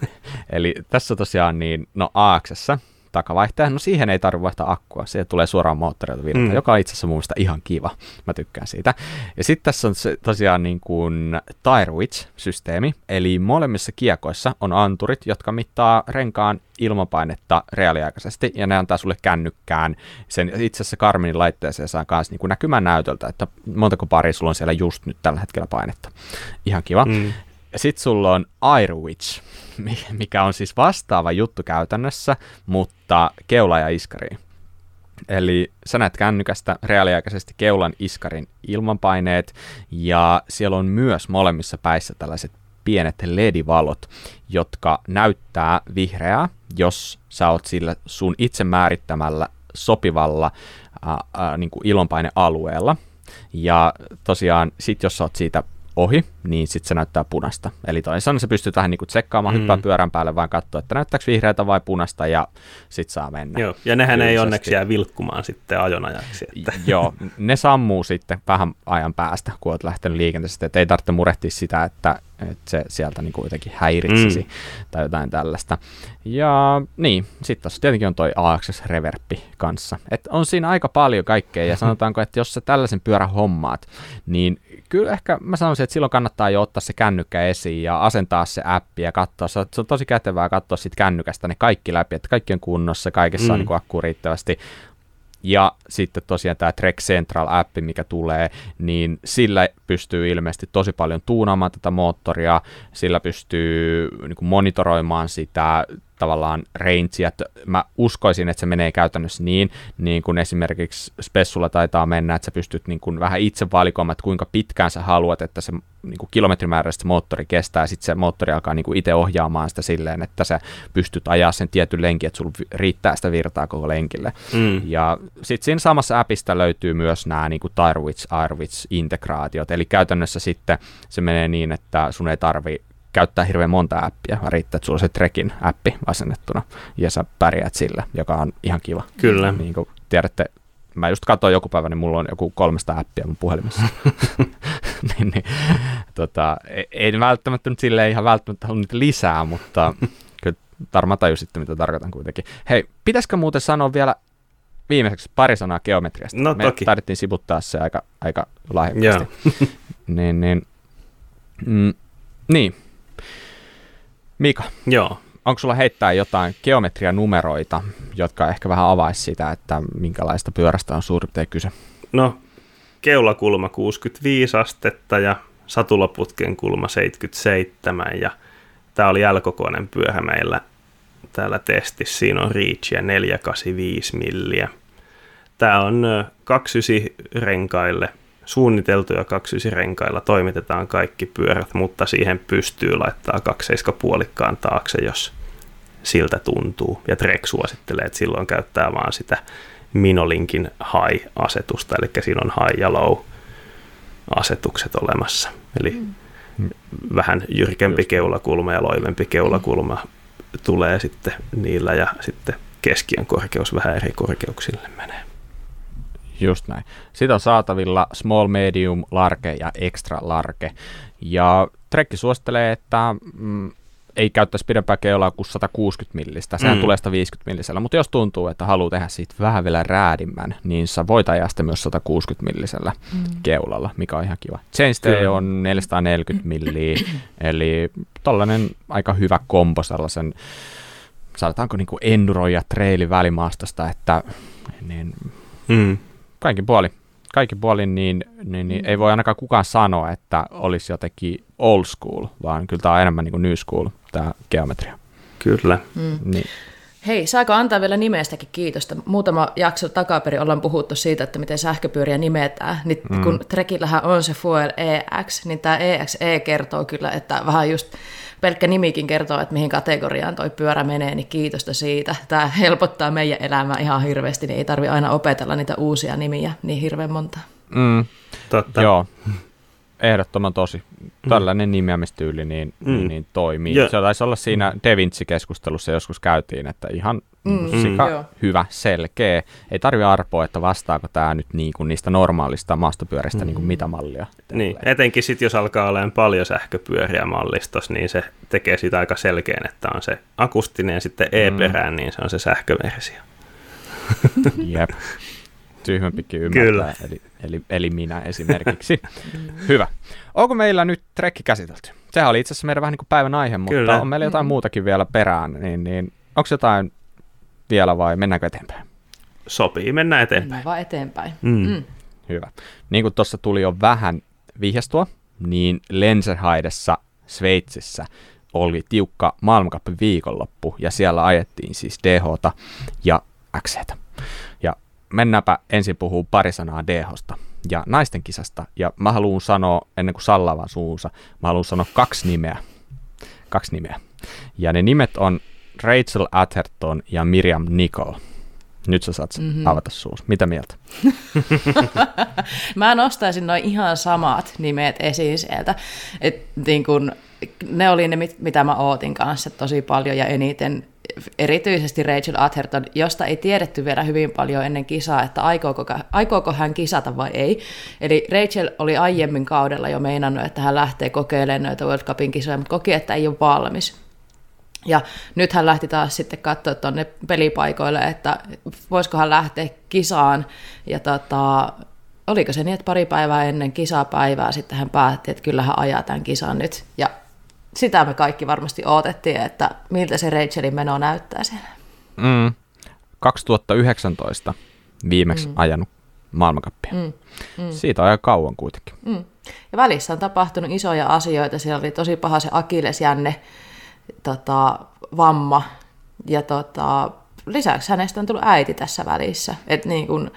Eli tässä tosiaan niin, no AXssä takavaihtaja, no siihen ei tarvitse vaihtaa akkua, se tulee suoraan moottorilta virtaan, Mm. joka on itse asiassa mun ihan kiva, mä tykkään siitä. Ja sitten tässä on se, tosiaan niin kuin Tire Witch-systeemi, eli molemmissa kiekoissa on anturit, jotka mittaa renkaan ilmapainetta reaaliaikaisesti, ja ne antaa sulle kännykkään. Sen itse asiassa Garminin laitteeseen saa myös niin kuin näkymään näytöltä, että montako pari sulla on siellä just nyt tällä hetkellä painetta. Ihan kiva. Mm. Ja sulla on Airwitch, mi- mikä on siis vastaava juttu käytännössä, mutta keula ja iskariin. Eli sä näet kännykästä reaaliaikaisesti keulan iskarin ilmanpaineet, ja siellä on myös molemmissa päissä tällaiset pienet LED-valot, jotka näyttää vihreää, jos sä oot sillä sun itse määrittämällä sopivalla ää, ää, niin kuin ilonpainealueella. Ja tosiaan, sit jos sä oot siitä ohi, niin sitten se näyttää punasta. Eli toisin sanoen sä pystyt vähän niin kuin tsekkaamaan, Mm. hyppää pyörän päälle, vaan katsoa, että näyttääkö vihreätä vai punasta, ja sit saa mennä. Joo. Ja nehän ei Tyylisesti. onneksi jää vilkkumaan sitten ajonajaksi. Että. Joo, ne sammuu sitten vähän ajan päästä, kun olet lähtenyt liikenteestä, että ei tarvitse murehtia sitä, että, että se sieltä niin kuin jotenkin häiritsisi Mm. mm. tai jotain tällaista. Ja niin, sitten tässä tietenkin on toi AXS Reverppi kanssa. Et on siinä aika paljon kaikkea, ja sanotaanko, että jos sä tällaisen pyörän hommaat, niin kyllä ehkä mä sanoisin, että silloin kannattaa jo ottaa se kännykkä esiin ja asentaa se appi ja katsoa. Se on, tosi kätevää katsoa sitten kännykästä ne kaikki läpi, että kaikki on kunnossa, kaikessa mm. on niin kuin akku riittävästi. Ja sitten tosiaan tämä Trek Central-appi, mikä tulee, niin sillä pystyy ilmeisesti tosi paljon tuunaamaan tätä moottoria, sillä pystyy niin kuin monitoroimaan sitä tavallaan rangea, mä uskoisin, että se menee käytännössä niin, niin kuin esimerkiksi Spessulla taitaa mennä, että sä pystyt niin kuin vähän itse valikoimaan, että kuinka pitkään sä haluat, että se niin kuin kilometrimääräisesti se moottori kestää, ja sitten se moottori alkaa niin kuin itse ohjaamaan sitä silleen, että sä pystyt ajaa sen tietyn lenkin, että sulla riittää sitä virtaa koko lenkille. Mm. Ja sitten siinä samassa appista löytyy myös nämä niin Tirewitch, Airwitch-integraatiot, eli käytännössä sitten se menee niin, että sun ei tarvi käyttää hirveän monta appia, vaan riittää, että sulla on se Trekin appi asennettuna, ja sä pärjäät sillä, joka on ihan kiva. Kyllä. Niin kuin tiedätte, mä just katsoin joku päivä, niin mulla on joku 300 appia mun puhelimessa. niin, niin, tota, ei, ei välttämättä nyt silleen ihan välttämättä halua niitä lisää, mutta kyllä varmaan tajusitte, mitä tarkoitan kuitenkin. Hei, pitäisikö muuten sanoa vielä viimeiseksi pari sanaa geometriasta? No Me toki. taidettiin sivuttaa se aika, aika lahjakkaasti. niin, niin, mm, niin. Mika, Joo. onko sulla heittää jotain geometrianumeroita, jotka ehkä vähän avaisi sitä, että minkälaista pyörästä on suurin piirtein kyse? No, keulakulma 65 astetta ja satulaputken kulma 77 ja tämä oli L-kokoinen pyöhä meillä täällä testissä. Siinä on Reachia 485 milliä. Tämä on ö, 29 renkaille, suunniteltuja 29 renkailla toimitetaan kaikki pyörät, mutta siihen pystyy laittaa 27 puolikkaan taakse, jos siltä tuntuu. Ja Trek suosittelee, että silloin käyttää vaan sitä Minolinkin high-asetusta, eli siinä on high ja low asetukset olemassa. Eli Mm. vähän jyrkempi Just. keulakulma ja loivempi keulakulma tulee sitten niillä ja sitten keskiön korkeus vähän eri korkeuksille menee. Just näin. Sitä on saatavilla small, medium, large ja extra large. Ja Trekki suosittelee, että mm, ei käyttäisi pidempää keulaa kuin 160 millistä. Sehän mm. tulee 150 millisellä, mutta jos tuntuu, että haluaa tehdä siitä vähän vielä räädimmän, niin sä voit ajaa sitä myös 160 millisellä mm. keulalla, mikä on ihan kiva. Chainstay on 440 milliä, eli tollainen aika hyvä kombo sellaisen, sanotaanko niin kuin enduro- ja traili välimaastosta, että niin, mm. Kaikin puoli kaikki puolin, niin, niin, niin mm. ei voi ainakaan kukaan sanoa, että olisi jotenkin old school, vaan kyllä tämä on enemmän niin kuin new school, tämä geometria. Kyllä. Mm. Niin. Hei, saako antaa vielä nimestäkin kiitosta? Muutama jakso takaperin ollaan puhuttu siitä, että miten sähköpyöriä nimetään. Nyt mm. kun Trekillähän on se Fuel EX, niin tämä EXE kertoo kyllä, että vähän just pelkkä nimikin kertoo, että mihin kategoriaan toi pyörä menee, niin kiitosta siitä. Tämä helpottaa meidän elämää ihan hirveästi, niin ei tarvi aina opetella niitä uusia nimiä niin hirveän monta. Mm. Totta. Joo, ehdottoman tosi. Tällainen mm. nimeämistyyli niin, mm. niin, niin toimii. Ja. Se taisi olla siinä mm. De Vinci-keskustelussa joskus käytiin, että ihan mm. sika mm. hyvä, selkeä. Ei tarvi arpoa, että vastaako tämä nyt niin kuin niistä normaalista maastopyöristä mm. niin kuin mitä mallia. Niin, etenkin sitten jos alkaa olemaan paljon sähköpyöriä mallistos, niin se tekee sitä aika selkeän, että on se akustinen ja sitten E-perään, mm. niin se on se sähköversio. Jep tyhmempikin ymmärtää, Kyllä. Eli, eli, eli minä esimerkiksi. Hyvä. Onko meillä nyt trekki käsitelty? Sehän oli itse asiassa meidän vähän niin kuin päivän aihe, mutta Kyllä. on meillä jotain mm. muutakin vielä perään, niin, niin onko jotain vielä vai mennäänkö eteenpäin? Sopii, mennään eteenpäin. Mennään vaan eteenpäin. Mm. Mm. Hyvä. Niin kuin tuossa tuli jo vähän vihjastua, niin Lenserhaidessa Sveitsissä oli tiukka maailmankappi viikonloppu, ja siellä ajettiin siis dh ja XCtä mennäänpä ensin puhuu pari sanaa DHsta ja naisten kisasta. Ja mä haluan sanoa, ennen kuin Sallava suunsa, mä haluan sanoa kaksi nimeä. Kaksi nimeä. Ja ne nimet on Rachel Atherton ja Miriam Nicole. Nyt sä saat mm-hmm. avata suus. Mitä mieltä? mä nostaisin noin ihan samat nimet esiin sieltä. Et, niin kun, ne oli ne, mitä mä ootin kanssa tosi paljon ja eniten erityisesti Rachel Atherton, josta ei tiedetty vielä hyvin paljon ennen kisaa, että aikooko, aikooko hän kisata vai ei. Eli Rachel oli aiemmin kaudella jo meinannut, että hän lähtee kokeilemaan noita World Cupin kisoja, mutta koki, että ei ole valmis. Ja nyt hän lähti taas sitten katsoa tuonne pelipaikoille, että voisikohan lähteä kisaan. Ja tota, oliko se niin, että pari päivää ennen kisapäivää sitten hän päätti, että kyllä hän ajaa tämän kisan nyt. Ja sitä me kaikki varmasti odotettiin, että miltä se Rachelin meno näyttää siellä. Mm. 2019 viimeksi mm. ajanut maailmankappia. Mm. Mm. Siitä on aika kauan kuitenkin. Mm. Ja välissä on tapahtunut isoja asioita. Siellä oli tosi paha se akillesjänne tota, vamma. Ja tota, lisäksi hänestä on tullut äiti tässä välissä. Et niin kun,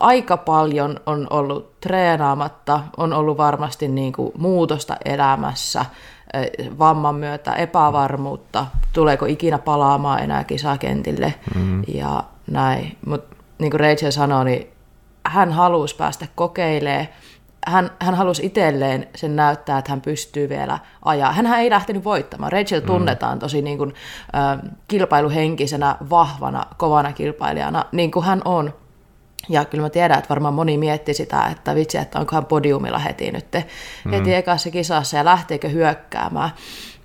aika paljon on ollut treenaamatta, on ollut varmasti niin kuin muutosta elämässä, vamman myötä epävarmuutta, tuleeko ikinä palaamaan enää kisakentille mm. ja näin. Mutta niin kuin Rachel sanoi, niin hän halusi päästä kokeilemaan, hän, hän halusi itselleen sen näyttää, että hän pystyy vielä ajaa. Hän ei lähtenyt voittamaan. Rachel mm. tunnetaan tosi niin kuin, äh, kilpailuhenkisenä, vahvana, kovana kilpailijana, niin kuin hän on. Ja kyllä mä tiedän, että varmaan moni mietti sitä, että vitsi, että onkohan podiumilla heti nyt mm. heti ekassa kisassa ja lähteekö hyökkäämään.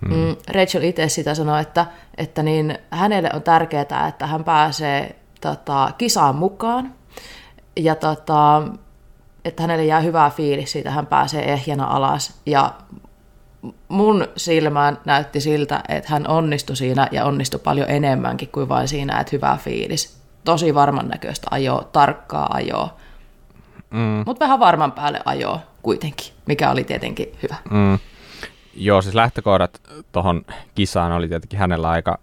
Mm. Mm, Rachel itse sitä sanoi, että, että niin hänelle on tärkeää, että hän pääsee tota, kisaan mukaan ja tota, että hänelle jää hyvä fiilis siitä, hän pääsee ehjänä alas ja mun silmään näytti siltä, että hän onnistui siinä ja onnistui paljon enemmänkin kuin vain siinä, että hyvä fiilis tosi varman näköistä ajoa, tarkkaa ajoa. Mm. Mutta vähän varman päälle ajoa kuitenkin, mikä oli tietenkin hyvä. Mm. Joo, siis lähtökohdat tuohon kisaan oli tietenkin hänellä aika,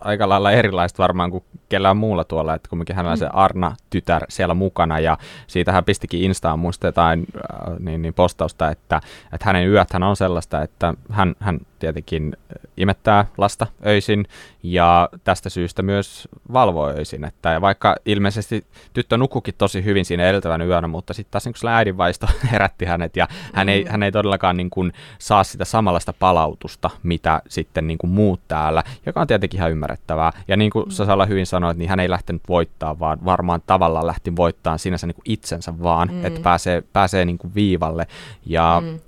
aika lailla erilaiset varmaan kuin kellään muulla tuolla, että kumminkin hänellä mm. se Arna-tytär siellä mukana, ja siitä hän pistikin Instaan muista jotain äh, niin, niin postausta, että, että hänen yöthän on sellaista, että hän, hän tietenkin imettää lasta öisin ja tästä syystä myös valvoo öisin. Että vaikka ilmeisesti tyttö nukukin tosi hyvin siinä edeltävän yönä, mutta sitten taas niin äidinvaisto herätti hänet ja hän ei, mm. hän ei todellakaan niin kuin saa sitä samanlaista palautusta, mitä sitten niin kuin muut täällä, joka on tietenkin ihan ymmärrettävää. Ja niin kuin mm. Sasala hyvin sanoit, niin hän ei lähtenyt voittaa, vaan varmaan tavallaan lähti voittaa sinänsä niin kuin itsensä vaan, mm. että pääsee, pääsee niin kuin viivalle. Ja mm.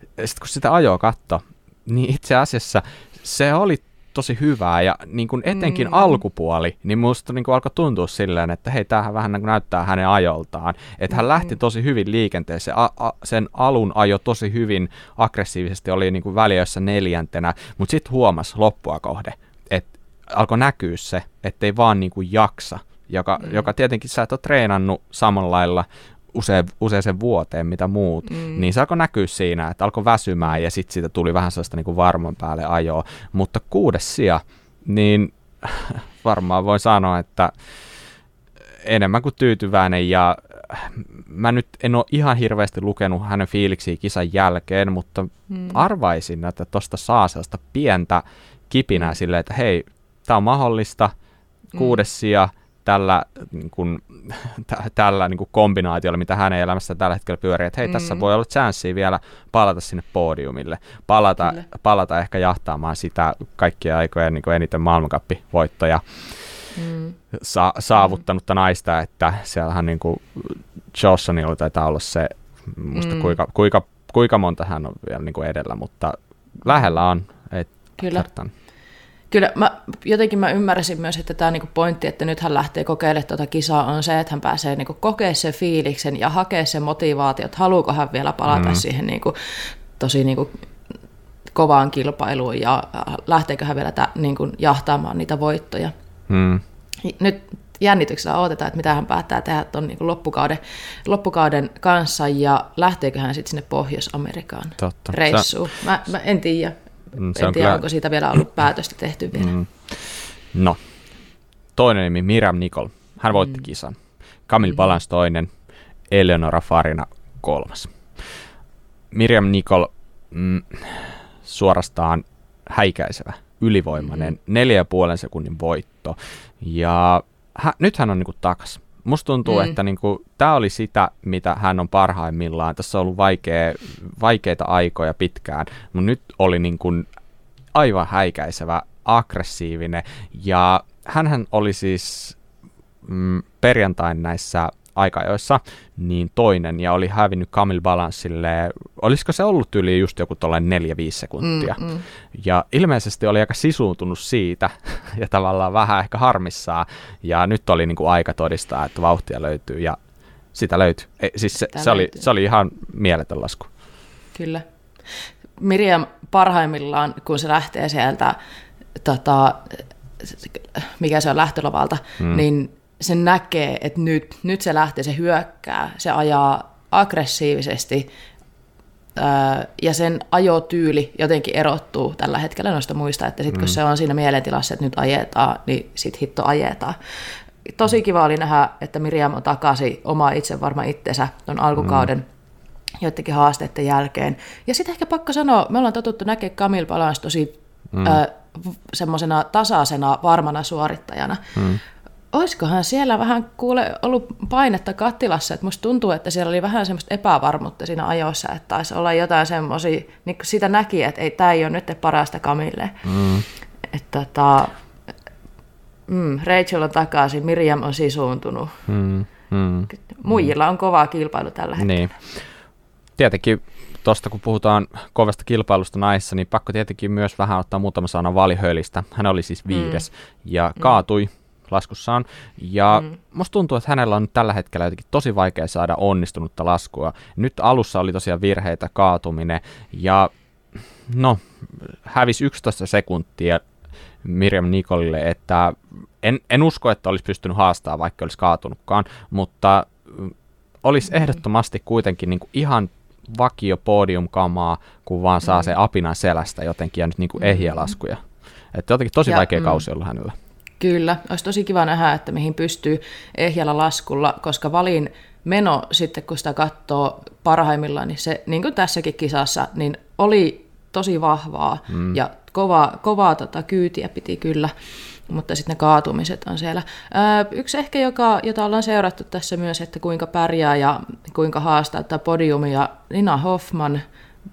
sitten kun sitä ajoa katto, niin itse asiassa se oli tosi hyvää ja niin kuin etenkin mm. alkupuoli, niin musta niin kuin alkoi tuntua silleen, että hei, tämähän vähän niin kuin näyttää hänen ajoltaan. Että hän mm. lähti tosi hyvin liikenteeseen, a, a, sen alun ajo tosi hyvin aggressiivisesti, oli niin kuin väliössä neljäntenä, mutta sitten huomasi loppua kohde, alkoi näkyä se, ettei vaan niin kuin jaksa, joka, mm. joka tietenkin sä et ole treenannut samalla lailla usein, usein vuoteen, mitä muut, mm. niin se alkoi näkyä siinä, että alkoi väsymään ja sitten siitä tuli vähän sellaista niin kuin varman päälle ajoa. Mutta kuudes sija, niin varmaan voin sanoa, että enemmän kuin tyytyväinen ja mä nyt en ole ihan hirveästi lukenut hänen fiiliksiä kisan jälkeen, mutta mm. arvaisin, että tuosta saa sellaista pientä kipinää mm. silleen, että hei, tämä on mahdollista, kuudes mm. sija, tällä, niin kuin, t- tällä niin kuin kombinaatiolla, mitä hänen elämässä tällä hetkellä pyörii, että hei, mm. tässä voi olla chanssiä vielä palata sinne podiumille, palata, palata ehkä jahtaamaan sitä kaikkia aikojen niin kuin eniten maailmankappivoittoja mm. sa- saavuttanutta mm. naista, että siellähän niin kuin Jossonilla taitaa olla se, muista mm. kuinka, kuinka, kuinka monta hän on vielä niin kuin edellä, mutta lähellä on. Et Kyllä. Tartan. Kyllä mä, jotenkin mä ymmärsin myös, että tämä niinku pointti, että nyt hän lähtee kokeilemaan tuota kisaa, on se, että hän pääsee niinku kokemaan sen fiiliksen ja hakea sen motivaatio, että haluuko hän vielä palata mm. siihen niinku, tosi niinku, kovaan kilpailuun ja lähteekö hän vielä tä, niinku, jahtaamaan niitä voittoja. Mm. Nyt jännityksellä odotetaan, että mitä hän päättää tehdä tuon niin loppukauden, loppukauden kanssa ja lähteekö hän sitten sinne Pohjois-Amerikaan Totta. reissuun. Mä, mä en tiedä. Mm, se en on tiedä, kyllä... onko siitä vielä ollut päätöstä tehty vielä. Mm. No, toinen nimi Miram Nikol. Hän voitti mm. kisan. Kamil mm. Balans toinen, Eleonora Farina kolmas. Miriam Nikol mm, suorastaan häikäisevä, ylivoimainen, mm-hmm. neljä ja puolen sekunnin voitto. Ja hä, nyt hän on niinku takas. Musta tuntuu, mm. että niinku, tämä oli sitä, mitä hän on parhaimmillaan. Tässä on ollut vaikea, vaikeita aikoja pitkään, mutta nyt oli niinku aivan häikäisevä, aggressiivinen. Ja hän oli siis mm, perjantain näissä aikajoissa, niin toinen, ja oli hävinnyt Camille Balanssille, olisiko se ollut yli just joku tuollainen 4-5 sekuntia. Mm, mm. Ja ilmeisesti oli aika sisuuntunut siitä, ja tavallaan vähän ehkä harmissaan, ja nyt oli niin kuin aika todistaa, että vauhtia löytyy, ja sitä löytyy. E, siis se, se, oli, se oli ihan mieletön lasku. Kyllä. Miriam parhaimmillaan, kun se lähtee sieltä, tota, mikä se on lähtölavalta, mm. niin se näkee, että nyt, nyt se lähtee, se hyökkää, se ajaa aggressiivisesti ja sen ajotyyli jotenkin erottuu tällä hetkellä noista muista, että sitten kun mm. se on siinä mielentilassa, että nyt ajetaan, niin sitten hitto ajetaan. Tosi kiva oli nähdä, että Miriam on takaisin oma itse varma itsensä tuon alkukauden mm. joidenkin haasteiden jälkeen. Ja sitten ehkä pakko sanoa, me ollaan totuttu näkemään Kamil Palans tosi mm. semmoisena tasaisena, varmana suorittajana. Mm olisikohan siellä vähän kuule ollut painetta kattilassa, että musta tuntuu, että siellä oli vähän semmoista epävarmuutta siinä ajoissa, että taisi olla jotain semmoisia, niin sitä näki, että ei, tämä ei ole nyt parasta Kamille. Mm. Että tota, mm, Rachel on takaisin, Miriam on sisuuntunut. Mm. Mm. Muijilla on kovaa kilpailu tällä hetkellä. Niin. Tietenkin tuosta kun puhutaan kovasta kilpailusta naissa, niin pakko tietenkin myös vähän ottaa muutama sana Valihölistä. Hän oli siis viides mm. ja kaatui mm laskussaan. Ja mm. musta tuntuu, että hänellä on nyt tällä hetkellä jotenkin tosi vaikea saada onnistunutta laskua. Nyt alussa oli tosiaan virheitä, kaatuminen ja no, hävisi 11 sekuntia Miriam Nikolille, että en, en usko, että olisi pystynyt haastamaan, vaikka olisi kaatunutkaan, mutta olisi mm. ehdottomasti kuitenkin niin kuin ihan vakio podiumkamaa, kun vaan saa mm. se apinan selästä jotenkin ja nyt niin kuin ehjiä laskuja. Että jotenkin tosi ja, vaikea mm. kausi ollut hänellä. Kyllä, olisi tosi kiva nähdä, että mihin pystyy ehjällä laskulla, koska valin meno sitten, kun sitä katsoo parhaimmillaan, niin se, niin kuin tässäkin kisassa, niin oli tosi vahvaa mm. ja kovaa, kovaa tota, kyytiä piti kyllä, mutta sitten ne kaatumiset on siellä. Öö, yksi ehkä, joka, jota ollaan seurattu tässä myös, että kuinka pärjää ja kuinka haastaa tämä podiumi ja Nina Hoffman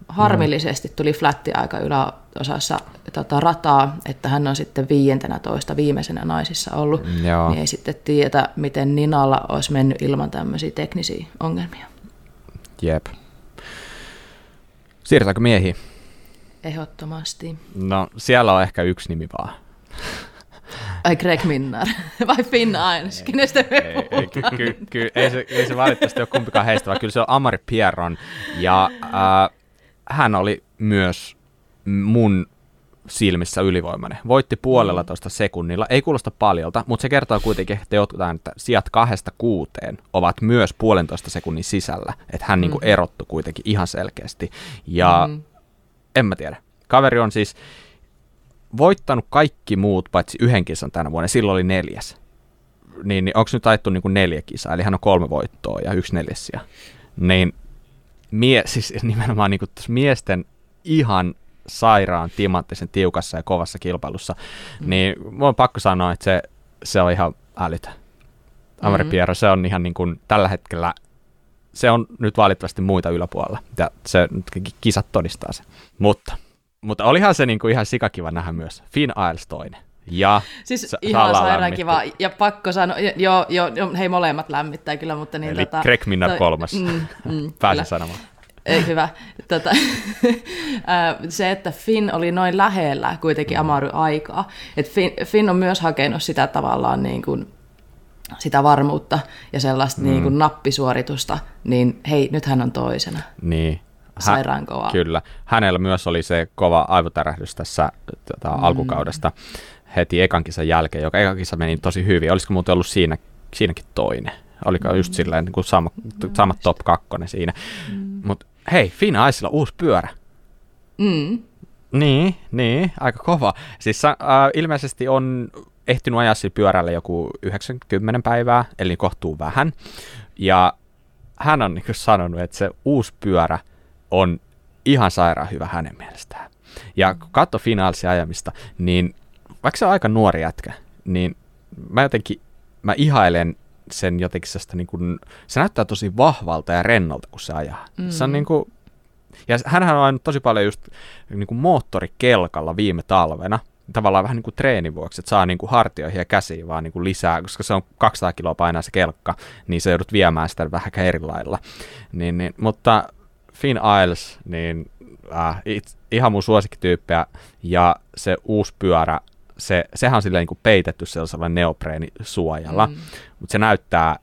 harmillisesti tuli flätti aika yläosassa tota, rataa, että hän on sitten viientenä toista viimeisenä naisissa ollut, Joo. niin ei sitten tiedä, miten Ninalla olisi mennyt ilman tämmöisiä teknisiä ongelmia. Jep. Siirrytäänkö miehiin? Ehdottomasti. No, siellä on ehkä yksi nimi vaan. Ai Greg Minnar vai Finn Ains, kenestä me ei, ei, ky, ky, ky, ei, se, ei se valitettavasti ole kumpikaan heistä, vaan kyllä se on Amari Pierron. Ja äh, hän oli myös mun silmissä ylivoimainen. Voitti puolella toista sekunnilla, ei kuulosta paljolta, mutta se kertoo kuitenkin, että jotkut että sijat kahdesta kuuteen ovat myös puolentoista sekunnin sisällä, että hän mm. niinku erottu kuitenkin ihan selkeästi. Ja mm. en mä tiedä. Kaveri on siis voittanut kaikki muut paitsi yhden kisan tänä vuonna, silloin oli neljäs. Niin, niin onko nyt ajettu niinku neljä kisaa, eli hän on kolme voittoa ja yksi neljäsiä. Niin mie, siis nimenomaan niin kuin miesten ihan sairaan timanttisen tiukassa ja kovassa kilpailussa, mm. niin mun on pakko sanoa, että se, se on ihan älytä. Amari mm-hmm. Piero, se on ihan niin kuin tällä hetkellä, se on nyt valitettavasti muita yläpuolella, ja se kisat todistaa se. Mutta, mutta olihan se niin kuin ihan sikakiva nähdä myös. Finn Isles toinen. Ja siis sa- ihan sairaan kiva. Ja pakko sanoa, joo, joo, jo, hei molemmat lämmittää kyllä, mutta niin Eli tota, Greg Minnar toi, kolmas. Mm, mm, Pääsin sanomaan. Ei, hyvä. Tota, se, että Finn oli noin lähellä kuitenkin Amaru aikaa. että Finn, Finn on myös hakenut sitä tavallaan niin kuin, sitä varmuutta ja sellaista mm. niin kuin nappisuoritusta, niin hei, nyt hän on toisena. Niin. Sairaan kova. Kyllä. Hänellä myös oli se kova aivotärähdys tässä tota, mm. alkukaudesta heti ekan kisan jälkeen, joka ekan kisa meni tosi hyvin. Olisiko muuten ollut siinä, siinäkin toinen? Oliko mm. just silleen niin kuin sama, sama top kakkonen siinä. Mm. Mutta hei, Finn Icella uusi pyörä. Mm. Niin, niin, aika kova. Siis äh, ilmeisesti on ehtinyt ajaa sillä pyörällä joku 90 päivää, eli kohtuu vähän. Ja hän on niin sanonut, että se uusi pyörä on ihan sairaan hyvä hänen mielestään. Ja kun katso finaalisia ajamista, niin vaikka se on aika nuori jätkä, niin mä jotenkin, mä ihailen sen jotenkin sitä, niin kuin, se näyttää tosi vahvalta ja rennolta, kun se ajaa. Mm. Se on niin kuin, ja hänhän on ajanut tosi paljon just niin kuin moottorikelkalla viime talvena, tavallaan vähän niin kuin treenin vuoksi, että saa niin kuin hartioihin ja käsiin vaan niin kuin lisää, koska se on 200 kiloa painaa se kelkka, niin se joudut viemään sitä vähän eri lailla. Niin, niin, mutta Finn Isles, niin äh, it, ihan mun suosikkityyppejä, ja se uusi pyörä se, sehän on silleen niin kuin peitetty sellaisella neopreenisuojalla, mm. mutta se näyttää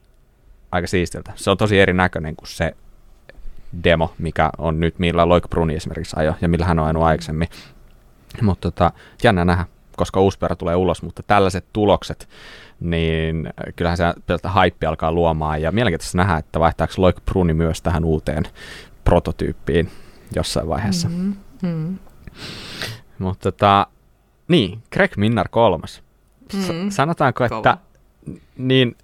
aika siistiltä. Se on tosi erinäköinen kuin se demo, mikä on nyt, millä Loik Bruni esimerkiksi ajo ja millä hän on ajanut aikaisemmin. Mutta tota, jännä nähdä, koska uusi pyörä tulee ulos, mutta tällaiset tulokset, niin kyllähän se peltä haippi alkaa luomaan ja mielenkiintoista nähdä, että vaihtaako Loik Bruni myös tähän uuteen prototyyppiin jossain vaiheessa. Mm-hmm. Mm-hmm. Mutta tota, niin, Greg Minnar kolmas. Mm. Sanotaanko, Kova. että niin,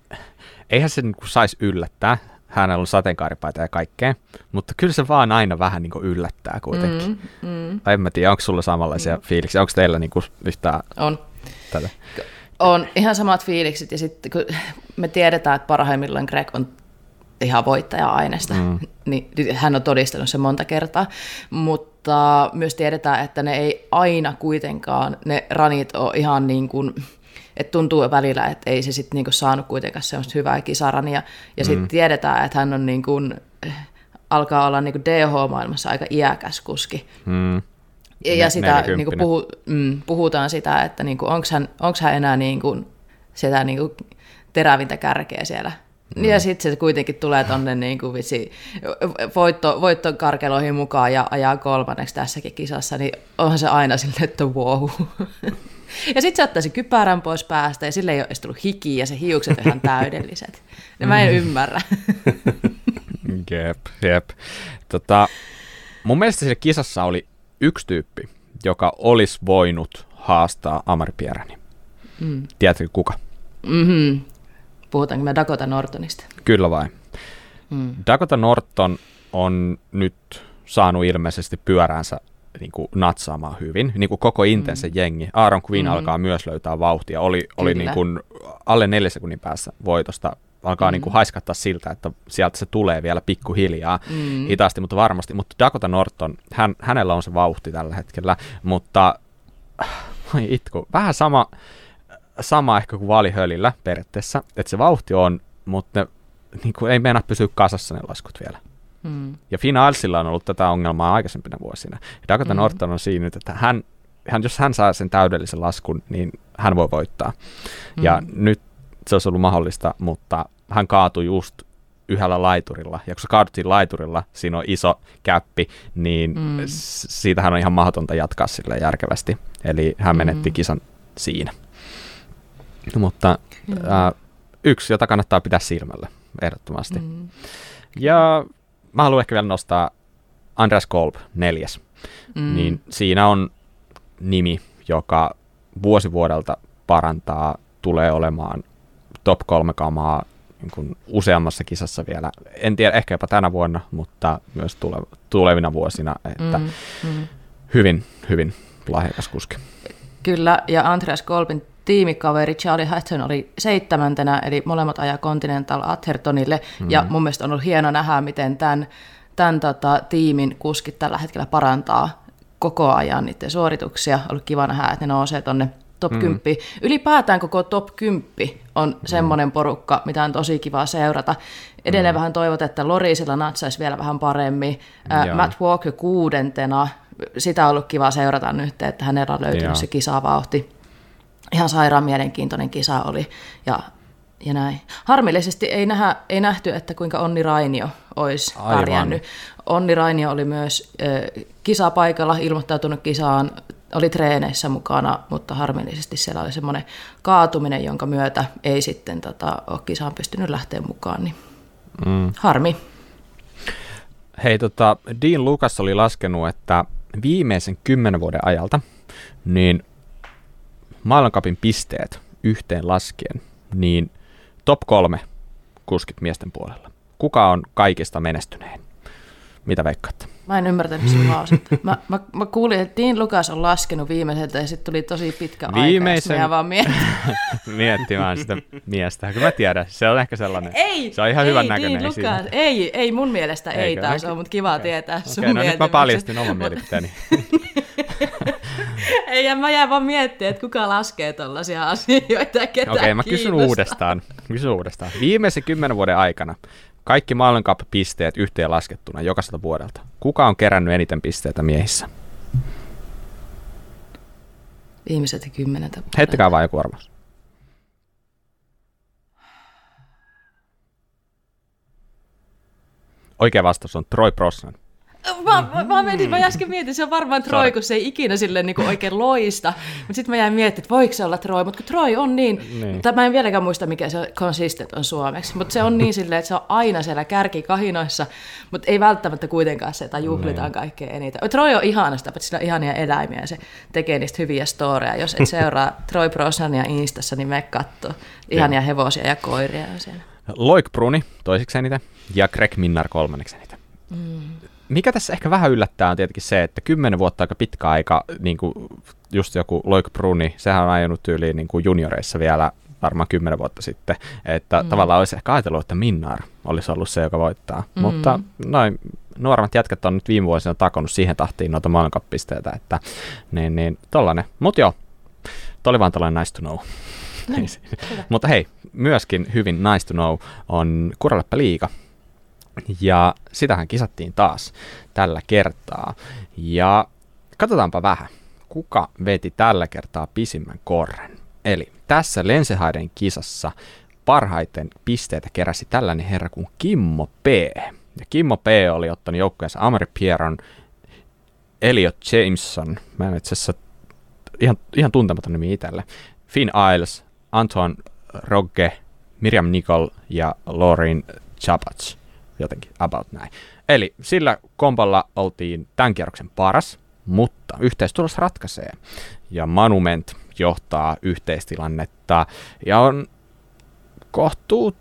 eihän se niin saisi yllättää. Hänellä on sateenkaaripaita ja kaikkea, mutta kyllä se vaan aina vähän niin yllättää kuitenkin. Mm, mm. en mä tiedä, onko sulla samanlaisia mm. fiiliksiä? Onko teillä niin yhtään on. tätä? On ihan samat fiilikset ja sitten kun me tiedetään, että parhaimmillaan Greg on ihan voittaja-aineesta, mm. niin hän on todistanut se monta kertaa, mutta myös tiedetään, että ne ei aina kuitenkaan, ne ranit ole ihan niin kuin, että tuntuu välillä, että ei se sitten niinku saanut kuitenkaan semmoista hyvää kisarania, ja sitten mm. tiedetään, että hän on niin kuin, alkaa olla niinku DH-maailmassa aika iäkäs kuski. Mm. Ja, ja sitä niinku puhu, mm, puhutaan sitä, että niinku, onko hän, hän enää niinku, sitä niinku terävintä kärkeä siellä Mm. Ja sitten se kuitenkin tulee tonne niin kuin vitsi, voitto, voittokarkeloihin mukaan ja ajaa kolmanneksi tässäkin kisassa, niin onhan se aina silleen, että wow. Ja sitten se ottaisi kypärän pois päästä ja sille ei ole tullut hiki ja se hiukset ihan täydelliset. Ja mä en mm. ymmärrä. jep, jep. Tota, mun mielestä siinä kisassa oli yksi tyyppi, joka olisi voinut haastaa Amari Pierani. Mm. Tiedätkö kuka? Mm-hmm. Puhutaanko me Dakota Nortonista? Kyllä vain. Hmm. Dakota Norton on nyt saanut ilmeisesti pyöränsä niin kuin natsaamaan hyvin, niin kuin koko intense mm. jengi. Aaron Quinn mm. alkaa myös löytää vauhtia, oli, oli niin kuin alle neljä sekunnin päässä voitosta, alkaa mm. niin kuin haiskattaa siltä, että sieltä se tulee vielä pikkuhiljaa, mm. hitaasti, mutta varmasti. Mutta Dakota Norton, hän, hänellä on se vauhti tällä hetkellä, mutta ai itku, vähän sama, sama ehkä kuin vaalihölillä periaatteessa, että se vauhti on, mutta ne, niin kuin ei mennä pysyä kasassa ne laskut vielä. Mm. Ja Finalsilla on ollut tätä ongelmaa aikaisempina vuosina. Ja Dakota mm. Norton on siinä nyt, että hän, hän, jos hän saa sen täydellisen laskun, niin hän voi voittaa. Mm. Ja nyt se olisi ollut mahdollista, mutta hän kaatui just yhdellä laiturilla. Ja kun se kaaduttiin laiturilla, siinä on iso käppi, niin mm. siitähän on ihan mahdotonta jatkaa sille järkevästi. Eli hän menetti mm. kisan siinä. Mutta mm. äh, yksi, jota kannattaa pitää silmällä, ehdottomasti. Mm. Ja mä haluan ehkä vielä nostaa Andreas Kolb, neljäs. Mm. Niin siinä on nimi, joka vuosi vuodelta parantaa, tulee olemaan top kolme kamaa niin kuin useammassa kisassa vielä. En tiedä, ehkä jopa tänä vuonna, mutta myös tule, tulevina vuosina. Että mm, mm. Hyvin, hyvin lahjakas kuski. Kyllä, ja Andreas Kolbin tiimikaveri Charlie Hatton oli seitsemäntenä, eli molemmat ajaa Continental Athertonille, mm. ja mun mielestä on ollut hieno nähdä, miten tämän, tämän tota, tiimin kuskit tällä hetkellä parantaa koko ajan niiden suorituksia. Ollut kiva nähdä, että ne nousee tuonne top mm. 10. Ylipäätään koko top 10 on mm. semmoinen porukka, mitä on tosi kiva seurata. Edelleen mm. vähän toivot, että Lorisilla natsaisi vielä vähän paremmin. Äh, Matt Walker kuudentena, sitä on ollut kiva seurata nyt, että hänellä on löytynyt Joo. se kisavauhti. Ihan sairaan mielenkiintoinen kisa oli ja, ja näin. Harmillisesti ei, nähä, ei nähty, että kuinka Onni Rainio olisi Aivan. pärjännyt. Onni Rainio oli myös äh, kisapaikalla, ilmoittautunut kisaan oli treeneissä mukana, mutta harmillisesti siellä oli semmoinen kaatuminen, jonka myötä ei sitten tota, ole kisaan pystynyt lähteä mukaan. Niin mm. Harmi. Hei, tota, Dean Lucas oli laskenut, että viimeisen kymmenen vuoden ajalta niin maailmankapin pisteet yhteen laskien, niin top kolme kuskit miesten puolella. Kuka on kaikista menestynein? Mitä veikkaatte? Mä en ymmärtänyt missä lausetta. Mä, mä, mä, kuulin, että Dean Lucas on laskenut viimeiseltä ja sitten tuli tosi pitkä Viimeisen... aika. vaan miettimään. miettimään sitä miestä. Kyllä mä tiedän, se on ehkä sellainen. Ei, se on ihan ei, hyvän näköinen. Dean Lucas, ei, ei mun mielestä Eikö? ei taas ole, mutta kiva okay. tietää sun okay, no nyt mä paljastin oman mielipiteeni. ei, ja mä jään vaan miettimään, että kuka laskee tollaisia asioita ja ketä Okei, okay, mä kysyn uudestaan. Kysyn uudestaan. Viimeisen kymmenen vuoden aikana kaikki maailmankap-pisteet yhteen laskettuna jokaiselta vuodelta. Kuka on kerännyt eniten pisteitä miehissä? Viimeiset kymmeneltä vuodelta. Heittäkää vaan joku arvaus. Oikea vastaus on Troy Brosnan. Mä, mä, mä, menin, mä äsken mietin, se on varmaan Troy, kun se ei ikinä sille niin kuin oikein loista. Mutta sitten mä jäin miettimään, että voiko se olla Troy, mutta kun Troy on niin, niin. Mutta mä en vieläkään muista, mikä se consistent on suomeksi, mutta se on niin silleen, että se on aina siellä kärkikahinoissa, mutta ei välttämättä kuitenkaan se, että juhlitaan niin. kaikkea eniten. Troy on ihanasta, mutta sillä on ihania eläimiä ja se tekee niistä hyviä storeja. Jos et seuraa Troy Brosnania Instassa, niin me katsoo ihania hevosia ja koiria on siellä. Loik Bruni toiseksi eniten ja Greg Minnar kolmanneksi eniten. Mm mikä tässä ehkä vähän yllättää on tietenkin se, että kymmenen vuotta aika pitkä aika, niin kuin just joku Loik Bruni, sehän on ajanut tyyliin niin kuin junioreissa vielä varmaan kymmenen vuotta sitten, että mm. tavallaan olisi ehkä ajatellut, että Minnar olisi ollut se, joka voittaa. Mm. Mutta noin nuoremmat jätkät on nyt viime vuosina takonut siihen tahtiin noita maailmankappisteitä, että niin, niin tollanen. Mutta joo, toi oli vaan tällainen nice to know. Niin, Mutta hei, myöskin hyvin nice to know on Kuraleppä liiga, ja sitähän kisattiin taas tällä kertaa. Ja katsotaanpa vähän, kuka veti tällä kertaa pisimmän korren. Eli tässä Lensehaiden kisassa parhaiten pisteitä keräsi tällainen herra kuin Kimmo P. Ja Kimmo P. oli ottanut joukkueensa Amari Pieron, Elliot Jameson, mä en itse asiassa ihan, ihan tuntematon nimi itselle, Finn Isles, Anton Rogge, Miriam Nicol ja Lorin Chabats jotenkin about näin. Eli sillä kompalla oltiin tämän kierroksen paras, mutta yhteistulos ratkaisee. Ja Monument johtaa yhteistilannetta ja on kohtuu,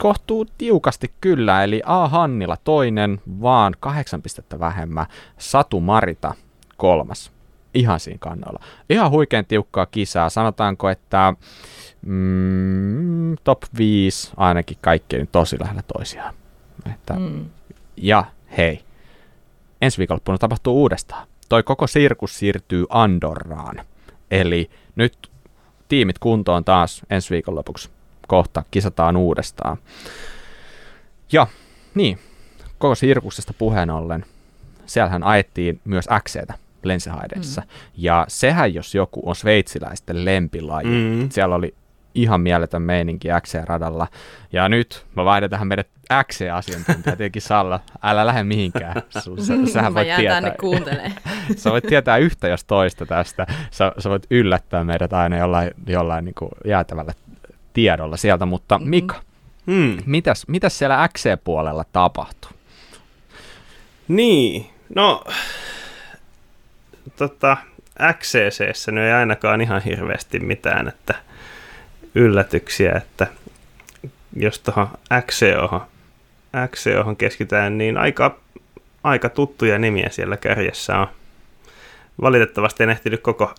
kohtuu tiukasti kyllä, eli A. Hannila toinen, vaan kahdeksan pistettä vähemmän. Satu Marita kolmas. Ihan siinä kannalla. Ihan huikean tiukkaa kisaa. Sanotaanko, että mm, top 5 ainakin kaikkein tosi lähellä toisiaan. Että, mm. Ja hei, ensi viikonloppuna tapahtuu uudestaan. Toi koko sirkus siirtyy Andorraan. Eli nyt tiimit kuntoon taas ensi viikonlopuksi. Kohta kisataan uudestaan. Ja niin, koko sirkuksesta puheen ollen, siellähän ajettiin myös XCtä Lensehaideissa. Mm. Ja sehän, jos joku on sveitsiläisten lempilaji. Mm. Siellä oli ihan mieletön meininki XC-radalla. Ja nyt mä vaihdan tähän meidän XC-asiantuntija, tietenkin Salla, älä lähde mihinkään. Sä, sähän voit tietää. sä voit tietää yhtä jos toista tästä. Sä, sä voit yllättää meidät aina jollain, jollain niin kuin jäätävällä tiedolla sieltä, mutta mm-hmm. Mika, hmm. mitäs, mitäs siellä XC-puolella tapahtuu? Niin, no tota, XCCssä ei ainakaan ihan hirveästi mitään, että yllätyksiä, että jos tuohon XCOhon, XCOhon keskitytään, niin aika, aika tuttuja nimiä siellä kärjessä on. Valitettavasti en ehtinyt koko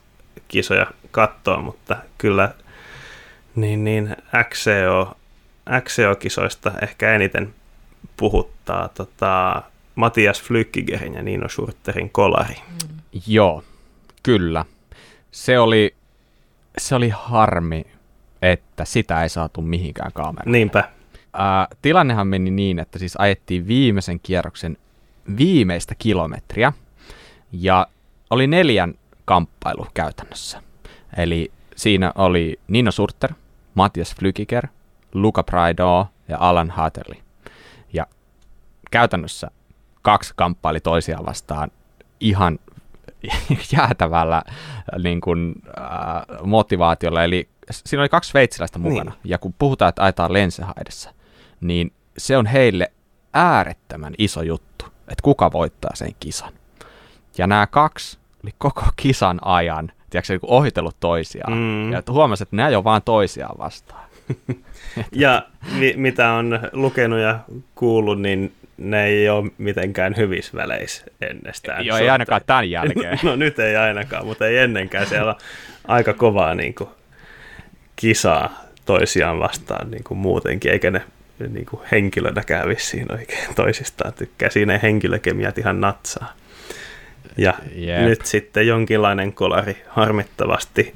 kisoja katsoa, mutta kyllä niin, niin XCO, XCO-kisoista ehkä eniten puhuttaa tota, Matias Flykkigerin ja Nino Schurterin kolari. Mm. Joo, kyllä. Se oli, se oli harmi, että sitä ei saatu mihinkään kameraan. Niinpä. Ää, tilannehan meni niin, että siis ajettiin viimeisen kierroksen viimeistä kilometriä ja oli neljän kamppailu käytännössä. Eli siinä oli Nino Surter, Matias Flykiker, Luca Praido ja Alan Hatterli. Ja käytännössä kaksi kamppaili toisiaan vastaan ihan jäätävällä niin kuin, äh, motivaatiolla. Eli siinä oli kaksi sveitsiläistä mukana. Niin. Ja kun puhutaan, että ajetaan lensehaidessa, niin se on heille äärettömän iso juttu, että kuka voittaa sen kisan. Ja nämä kaksi oli koko kisan ajan, tiedätkö, niin ohitellut toisiaan. Mm. Ja huomasi, että nämä ole vaan toisiaan vastaan. ja mi- mitä on lukenut ja kuullut, niin ne ei ole mitenkään hyvissä väleissä ennestään. Joo, ei ainakaan tämän jälkeen. no nyt ei ainakaan, mutta ei ennenkään. Siellä on aika kovaa niin kuin, kisaa toisiaan vastaan niin kuin muutenkin, eikä ne niin kuin henkilönäkään vissiin oikein toisistaan tykkää. Siinä ei henkilökemiat ihan natsaa. Ja yep. nyt sitten jonkinlainen kolari harmittavasti,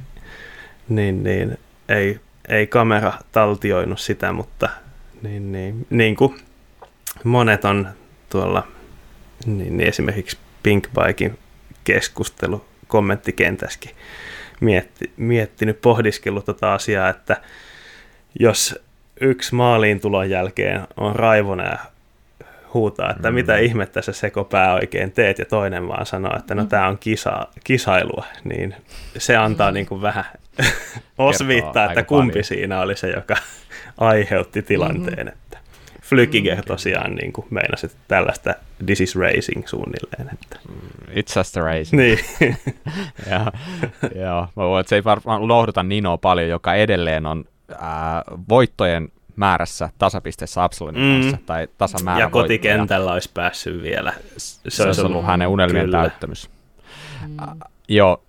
niin, niin ei, ei kamera taltioinut sitä, mutta niin, niin, niin kuin monet on tuolla niin, niin esimerkiksi Pinkbikein keskustelu kommenttikentässäkin mietti, miettinyt, pohdiskellut tota asiaa, että jos yksi maaliin tulon jälkeen on raivona ja huutaa, että mm. mitä ihmettä sä sekopää oikein teet, ja toinen vaan sanoo, että no mm. tämä on kisa, kisailua, niin se antaa mm. niin kuin vähän osviittaa, että kumpi paljon. siinä oli se, joka aiheutti tilanteen. Mm-hmm. Mm. tosiaan niin kuin meinasi, tällaista this is racing suunnilleen. Että. It's just a racing. Niin. ja, joo, mä voin, että se ei varmaan lohduta Ninoa paljon, joka edelleen on ää, voittojen määrässä tasapisteessä Absalonin mm. kanssa, tai tasamäärä Ja kotikentällä voittoja. olisi päässyt vielä. Se, se olisi ollut hänen unelmien kyllä. täyttämys. Mm. Äh, joo,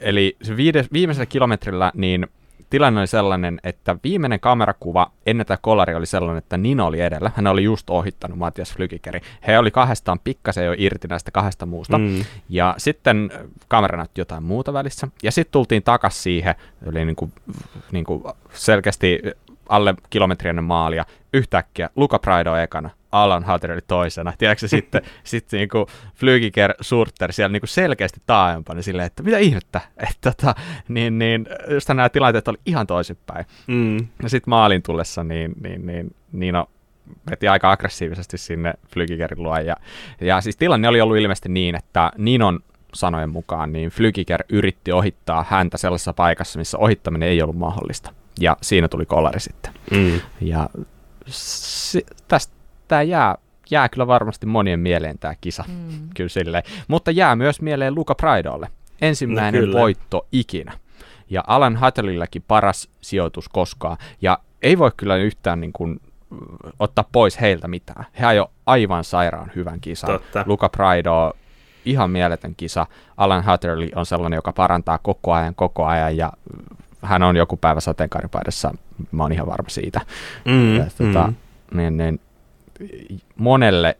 eli se viides, viimeisellä kilometrillä niin tilanne oli sellainen, että viimeinen kamerakuva ennen tätä kolari oli sellainen, että Nino oli edellä. Hän oli just ohittanut Matias Flykikeri. He oli kahdestaan pikkasen jo irti näistä kahdesta muusta. Mm. Ja sitten kamera näytti jotain muuta välissä. Ja sitten tultiin takaisin siihen, eli niin kuin, niin kuin selkeästi alle kilometri ennen maalia. Yhtäkkiä Luca Prado ekana, Alan Hatterili toisena. Tiedätkö sitten sit niinku Flygiker Surter siellä niinku selkeästi taaempana silleen, että mitä ihmettä. Että tota, niin, niin, just nämä tilanteet oli ihan toisinpäin. Mm. Ja sitten maalin tullessa niin, niin, niin, Niino veti aika aggressiivisesti sinne Flygigerin luo. Ja, ja siis tilanne oli ollut ilmeisesti niin, että Ninon sanojen mukaan, niin Flygiger yritti ohittaa häntä sellaisessa paikassa, missä ohittaminen ei ollut mahdollista. Ja siinä tuli kolari sitten. Mm. Ja se, tästä tämä jää, jää kyllä varmasti monien mieleen tämä kisa. Mm. Kyllä silleen. Mutta jää myös mieleen Luca Praidolle. Ensimmäinen no, voitto ikinä. Ja Alan Hattelilläkin paras sijoitus koskaan. Ja ei voi kyllä yhtään niin kuin, ottaa pois heiltä mitään. He ajo aivan sairaan hyvän kisan. Totta. Luca Praido ihan mieletön kisa. Alan Hatterley on sellainen, joka parantaa koko ajan, koko ajan ja hän on joku päivä sateenkaaripaidassa, mä oon ihan varma siitä. Mm, Ja, tota, mm. niin, niin, monelle,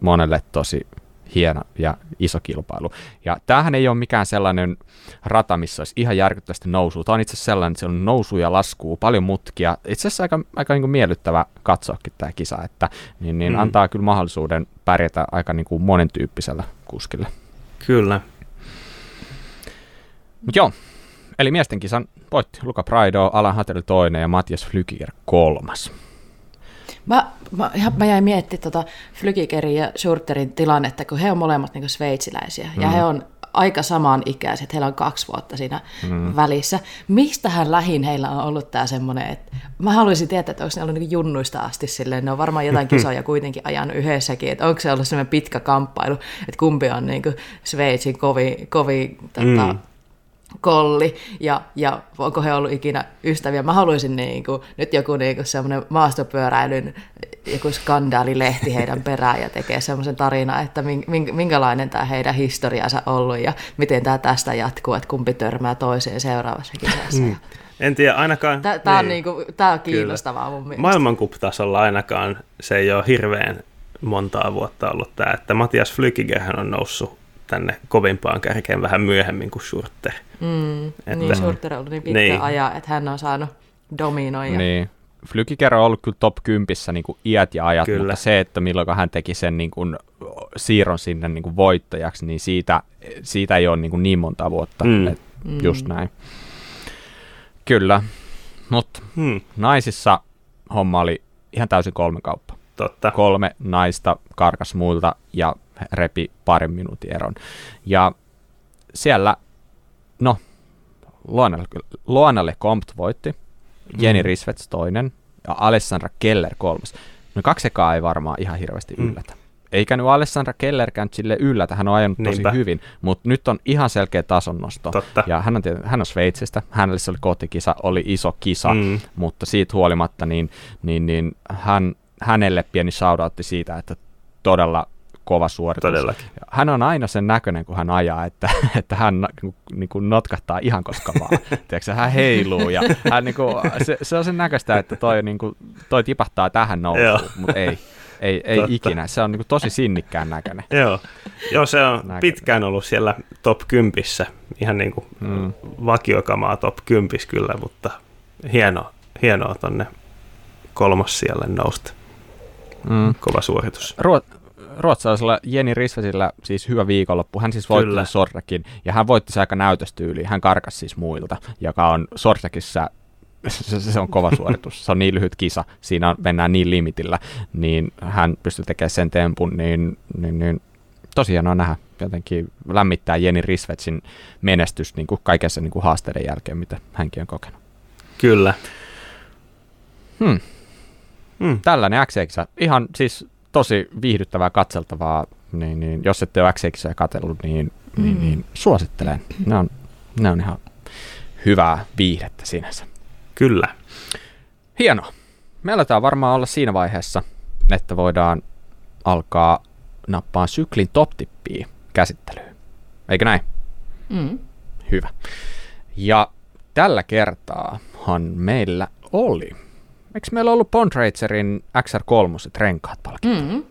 monelle tosi hieno ja iso kilpailu. Ja tämähän ei ole mikään sellainen rata, missä olisi ihan järkyttävästi nousua. Tämä on itse asiassa sellainen, että siellä on nousu ja laskuu, paljon mutkia. Itse asiassa aika, aika niin kuin miellyttävä katsoakin tämä kisa, että niin, niin Mm. antaa kyllä mahdollisuuden pärjätä aika niin kuin monen tyyppisellä kuskilla. Kyllä. Mutta joo, eli miesten kisan voitti Luca Praido, Alan Hattel toinen ja Matias Flykiger kolmas. Mä, mä, ihan, mä jäin miettimään tota Flygikerin ja Schurterin tilannetta, kun he on molemmat niin sveitsiläisiä mm. ja he on aika samanikäiset, heillä on kaksi vuotta siinä mm. välissä. Mistähän lähin heillä on ollut tämä semmoinen, että mä haluaisin tietää, että onko ne ollut niin junnuista asti silleen, ne on varmaan jotain kisoja kuitenkin ajan yhdessäkin, että onko se ollut semmoinen pitkä kamppailu, että kumpi on niin Sveitsin kovin, kovin tota, Mm. Kolli ja, ja onko he ollut ikinä ystäviä. Mä haluaisin niin kuin, nyt joku niin kuin semmoinen maastopyöräilyn joku skandaalilehti heidän perään ja tekee semmoisen tarinan, että min- minkälainen tämä heidän historiansa ollut ja miten tämä tästä jatkuu, että kumpi törmää toiseen seuraavassa kisassa. Mm. En tiedä, ainakaan... Tämä on, niinku, tää on kiinnostavaa mun mielestä. Maailmankup-tasolla ainakaan se ei ole hirveän montaa vuotta ollut tämä, että Matias Flykigerhän on noussut tänne kovimpaan kärkeen vähän myöhemmin kuin Schurter. Mm, Että- niin, Schurter on ollut niin pitkä Niin. aja, että hän on saanut dominoida. Niin. Flykiger on ollut kyllä top 10 niin kuin iät ja ajat, Kyllä. mutta se, että milloin hän teki sen niin kuin, siirron sinne niin kuin voittajaksi, niin siitä, siitä ei ole niin, kuin niin monta vuotta. Mm. Mm. Et just näin. Kyllä, mutta Hmm, naisissa homma oli ihan täysin kolme kauppa. totta. Kolme naista karkas muilta ja repi parin minuutin eron. Ja siellä, no, Luonalle, Luonalle Compt voitti, Jenny Risvets toinen ja Alessandra Keller kolmas. No kaksi ekaa ei varmaan ihan hirveästi Mm. yllätä. Eikä nyt Alessandra Kellerkään sille yllätä, hän on ajanut tosi Niinpä. hyvin, mutta nyt on ihan selkeä tasonnosto. Totta. Ja hän on, hän on Sveitsistä, hänelle se oli kotikisa, oli iso kisa, Mm. mutta siitä huolimatta niin, niin, niin hän, hänelle pieni shoutoutti siitä, että todella kova suoritus. Todellakin. Hän on aina sen näköinen, kun hän ajaa, että, että hän na- niin kuin notkahtaa ihan koska vaan. Tiedätkö, hän heiluu ja hän, niin kuin, se, se, on sen näköistä, että toi, niin kuin, toi tipahtaa tähän nousuun, mutta ei, ei, ei Totta. ikinä. Se on niin kuin, tosi sinnikkään näköinen. Joo. Joo, se on Näköinen. pitkään ollut siellä top 10, ihan niin kuin Mm. vakiokamaa top 10 kyllä, mutta hienoa, hienoa tonne kolmas siellä nousta. Mm. Kova suoritus. Ruot- ruotsalaisella Jenny Risvesillä siis hyvä viikonloppu. Hän siis voitti Kyllä. Sorrekin ja hän voitti se aika näytöstyyliin. Hän karkas siis muilta, joka on Sorrekissa se, se on kova suoritus. Se on niin lyhyt kisa, siinä on, mennään niin limitillä, niin hän pystyy tekemään sen tempun, niin, niin, niin tosi hienoa nähdä. Jotenkin lämmittää Jenny Risvetsin menestys niin kuin kaikessa niin kuin haasteiden jälkeen, mitä hänkin on kokenut. Kyllä. Hmm. Hmm. Tällainen x ihan siis tosi viihdyttävää katseltavaa, niin, niin jos ette ole x katsellut, niin, mm. niin, niin suosittelen. Ne on, ne on ihan hyvää viihdettä sinänsä. Kyllä. Hienoa. Me aletaan varmaan olla siinä vaiheessa, että voidaan alkaa nappaa syklin top-tippiä käsittelyyn. Eikö näin? Mm. Hyvä. Ja tällä kertaahan meillä oli. Eikö meillä ollut Bontragerin XR3 renkaat palkinto? Mm.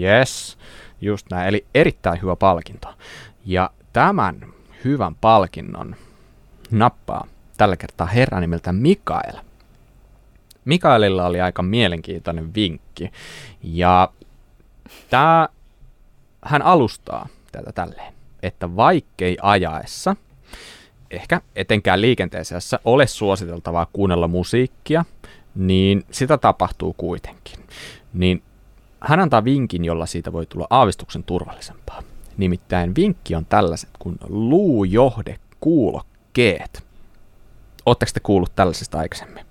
Yes, just näin. Eli erittäin hyvä palkinto. Ja tämän hyvän palkinnon nappaa tällä kertaa herra nimeltä Mikael. Mikaelilla oli aika mielenkiintoinen vinkki. Ja tämä, hän alustaa tätä tälleen, että vaikkei ajaessa, ehkä etenkään liikenteessä ole suositeltavaa kuunnella musiikkia, niin sitä tapahtuu kuitenkin. Niin hän antaa vinkin, jolla siitä voi tulla aavistuksen turvallisempaa. Nimittäin vinkki on tällaiset kuin luujohdekuulokkeet. Oletteko te kuullut tällaisesta aikaisemmin?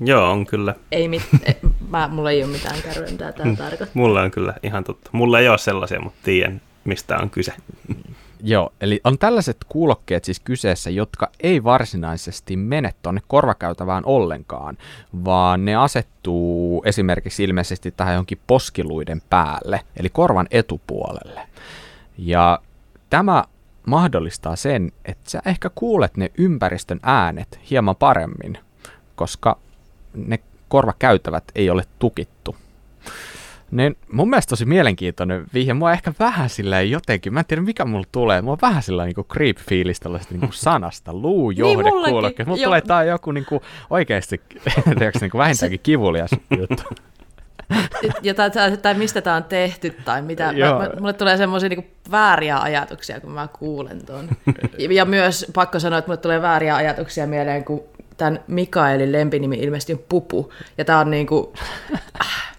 Joo, on kyllä. Ei mit, mä, mulla ei ole mitään kärryä, mitä tämä mm. tarkoittaa. Mulla on kyllä ihan totta. Mulla ei ole sellaisia, mutta tiedän, mistä on kyse. Joo, eli on tällaiset kuulokkeet siis kyseessä, jotka ei varsinaisesti mene tuonne korvakäytävään ollenkaan, vaan ne asettuu esimerkiksi ilmeisesti tähän johonkin poskiluiden päälle, eli korvan etupuolelle. Ja tämä mahdollistaa sen, että sä ehkä kuulet ne ympäristön äänet hieman paremmin, koska ne korvakäytävät ei ole tukittu. Niin mun mielestä tosi mielenkiintoinen vihje. Mua ehkä vähän sillä jotenkin, mä en tiedä mikä mulla tulee, mua vähän sillä niinku creep fiilis tällaista niinku sanasta, luujohde niin kuulokkeet. Mulla tulee tää joku niinku oikeesti, tiedätkö, niinku vähintäänkin kivulias juttu. ja tai, tai, tai mistä tämä on tehty tai mitä. Mä, mä, mulle tulee semmoisia niinku vääriä ajatuksia, kun mä kuulen tuon. ja myös pakko sanoa, että mulle tulee vääriä ajatuksia mieleen, kun tämän Mikaelin lempinimi ilmeisesti on Pupu. Ja tämä on niinku, äh,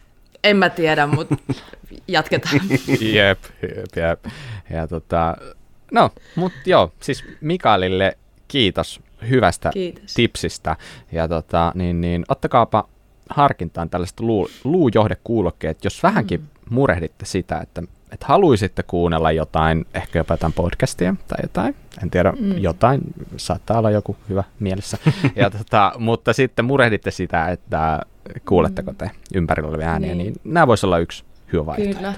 en mä tiedä, mutta jatketaan. jep, jep, jep. Ja tota, no, mutta joo, siis Mikaelille kiitos hyvästä kiitos. tipsistä. Ja tota, niin, niin, ottakaapa harkintaan tällaiset luu, luujohdekuulokkeet, jos vähänkin mm. murehditte sitä, että, että haluaisitte kuunnella jotain, ehkä jopa jotain podcastia tai jotain, en tiedä, mm. jotain, saattaa olla joku hyvä mielessä, ja tota, mutta sitten murehditte sitä, että kuuletteko te ympärillä olevia ääniä, niin, niin nämä voisi olla yksi hyvä vaihtoehto. Kyllä.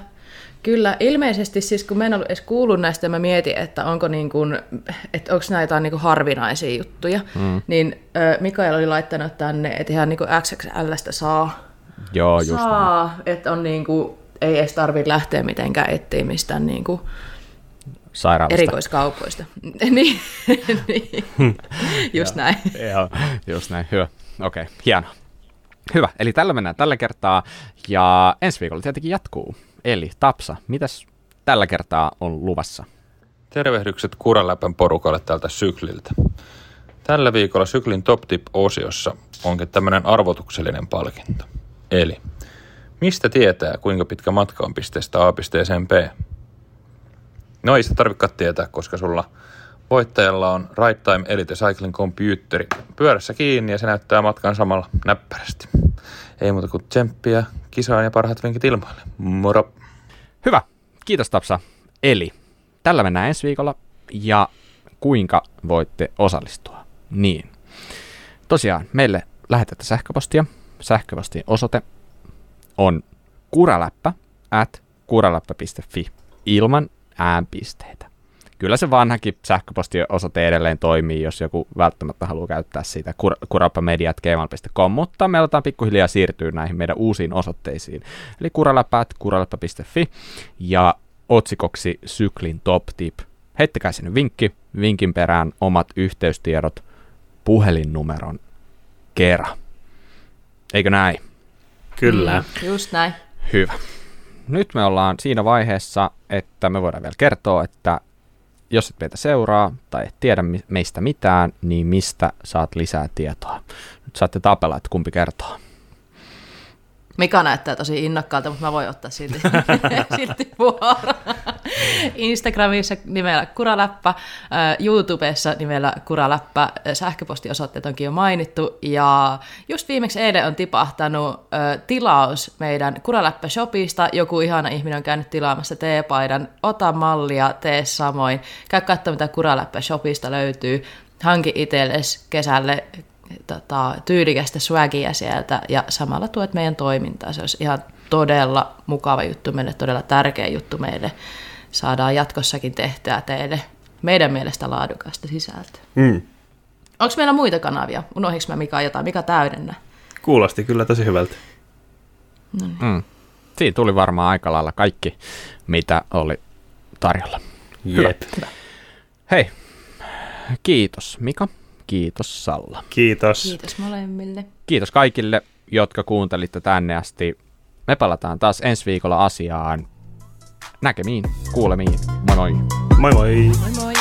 Kyllä, ilmeisesti siis kun mä en ollut edes kuullut näistä, mä mietin, että onko, niin kuin, että onko näitä jotain niin kuin harvinaisia juttuja, mm. niin äh, Mikael oli laittanut tänne, että ihan niin kuin XXLstä saa, Joo, just saa näin. että on niin kuin, ei edes tarvitse lähteä mitenkään etsiä mistään niin kuin erikoiskaupoista. niin, niin. just näin. Joo, just näin, hyvä. Okei, okay, hienoa. Hyvä, eli tällä mennään tällä kertaa, ja ensi viikolla tietenkin jatkuu. Eli Tapsa, mitäs tällä kertaa on luvassa? Tervehdykset Kuraläpän porukalle täältä Sykliltä. Tällä viikolla Syklin Top Tip-osiossa onkin tämmöinen arvotuksellinen palkinto. Eli, mistä tietää, kuinka pitkä matka on pisteestä A pisteeseen B? No ei sitä tarvitse tietää, koska sulla voittajalla on Right Time Elite Cycling Computeri pyörässä kiinni ja se näyttää matkan samalla näppärästi. Ei muuta kuin tsemppiä, kisaan ja parhaat vinkit ilmoille. Moro! Hyvä, kiitos Tapsa. Eli tällä mennään ensi viikolla ja kuinka voitte osallistua. Niin. Tosiaan, meille lähetettä sähköpostia. Sähköpostin osoite on kuraläppä at kuraläppä.fi ilman äänpisteitä kyllä se vanhakin sähköpostiosoite edelleen toimii, jos joku välttämättä haluaa käyttää siitä kur- kurapamediat.gmail.com, mutta me aletaan pikkuhiljaa siirtyä näihin meidän uusiin osoitteisiin. Eli kuraläpäät, kuraläppä.fi ja otsikoksi syklin top tip. Heittäkää sinne vinkki, vinkin perään omat yhteystiedot puhelinnumeron kerran. Eikö näin? Kyllä. Mm, just näin. Hyvä. Nyt me ollaan siinä vaiheessa, että me voidaan vielä kertoa, että jos et meitä seuraa tai et tiedä meistä mitään, niin mistä saat lisää tietoa? Nyt saatte tapella, että kumpi kertoo. Mika näyttää tosi innokkaalta, mutta mä voin ottaa silti, silti vuoro. Instagramissa nimellä Kuraläppä, YouTubessa nimellä Kuraläppä, sähköpostiosoitteet onkin jo mainittu, ja just viimeksi eilen on tipahtanut tilaus meidän Kuraläppä-shopista. Joku ihana ihminen on käynyt tilaamassa teepaidan. Ota mallia, tee samoin. Käy katsomaan, mitä Kuraläppä-shopista löytyy. Hanki itsellesi kesälle tota, tyylikästä swagia sieltä ja samalla tuet meidän toimintaa. Se olisi ihan todella mukava juttu meille, todella tärkeä juttu meille. Saadaan jatkossakin tehtyä teille meidän mielestä laadukasta sisältöä. Mm. Onko meillä muita kanavia? Unohdinko mä Mika jotain? Mikä täydennä? Kuulosti kyllä tosi hyvältä. No niin. mm. Siinä tuli varmaan aika lailla kaikki, mitä oli tarjolla. Jep. Hyvä. Hei, kiitos Mika. Kiitos Salla. Kiitos. Kiitos molemmille. Kiitos kaikille, jotka kuuntelitte tänne asti. Me palataan taas ensi viikolla asiaan. Näkemiin, kuulemiin. Moi moi. Moi moi. moi, moi.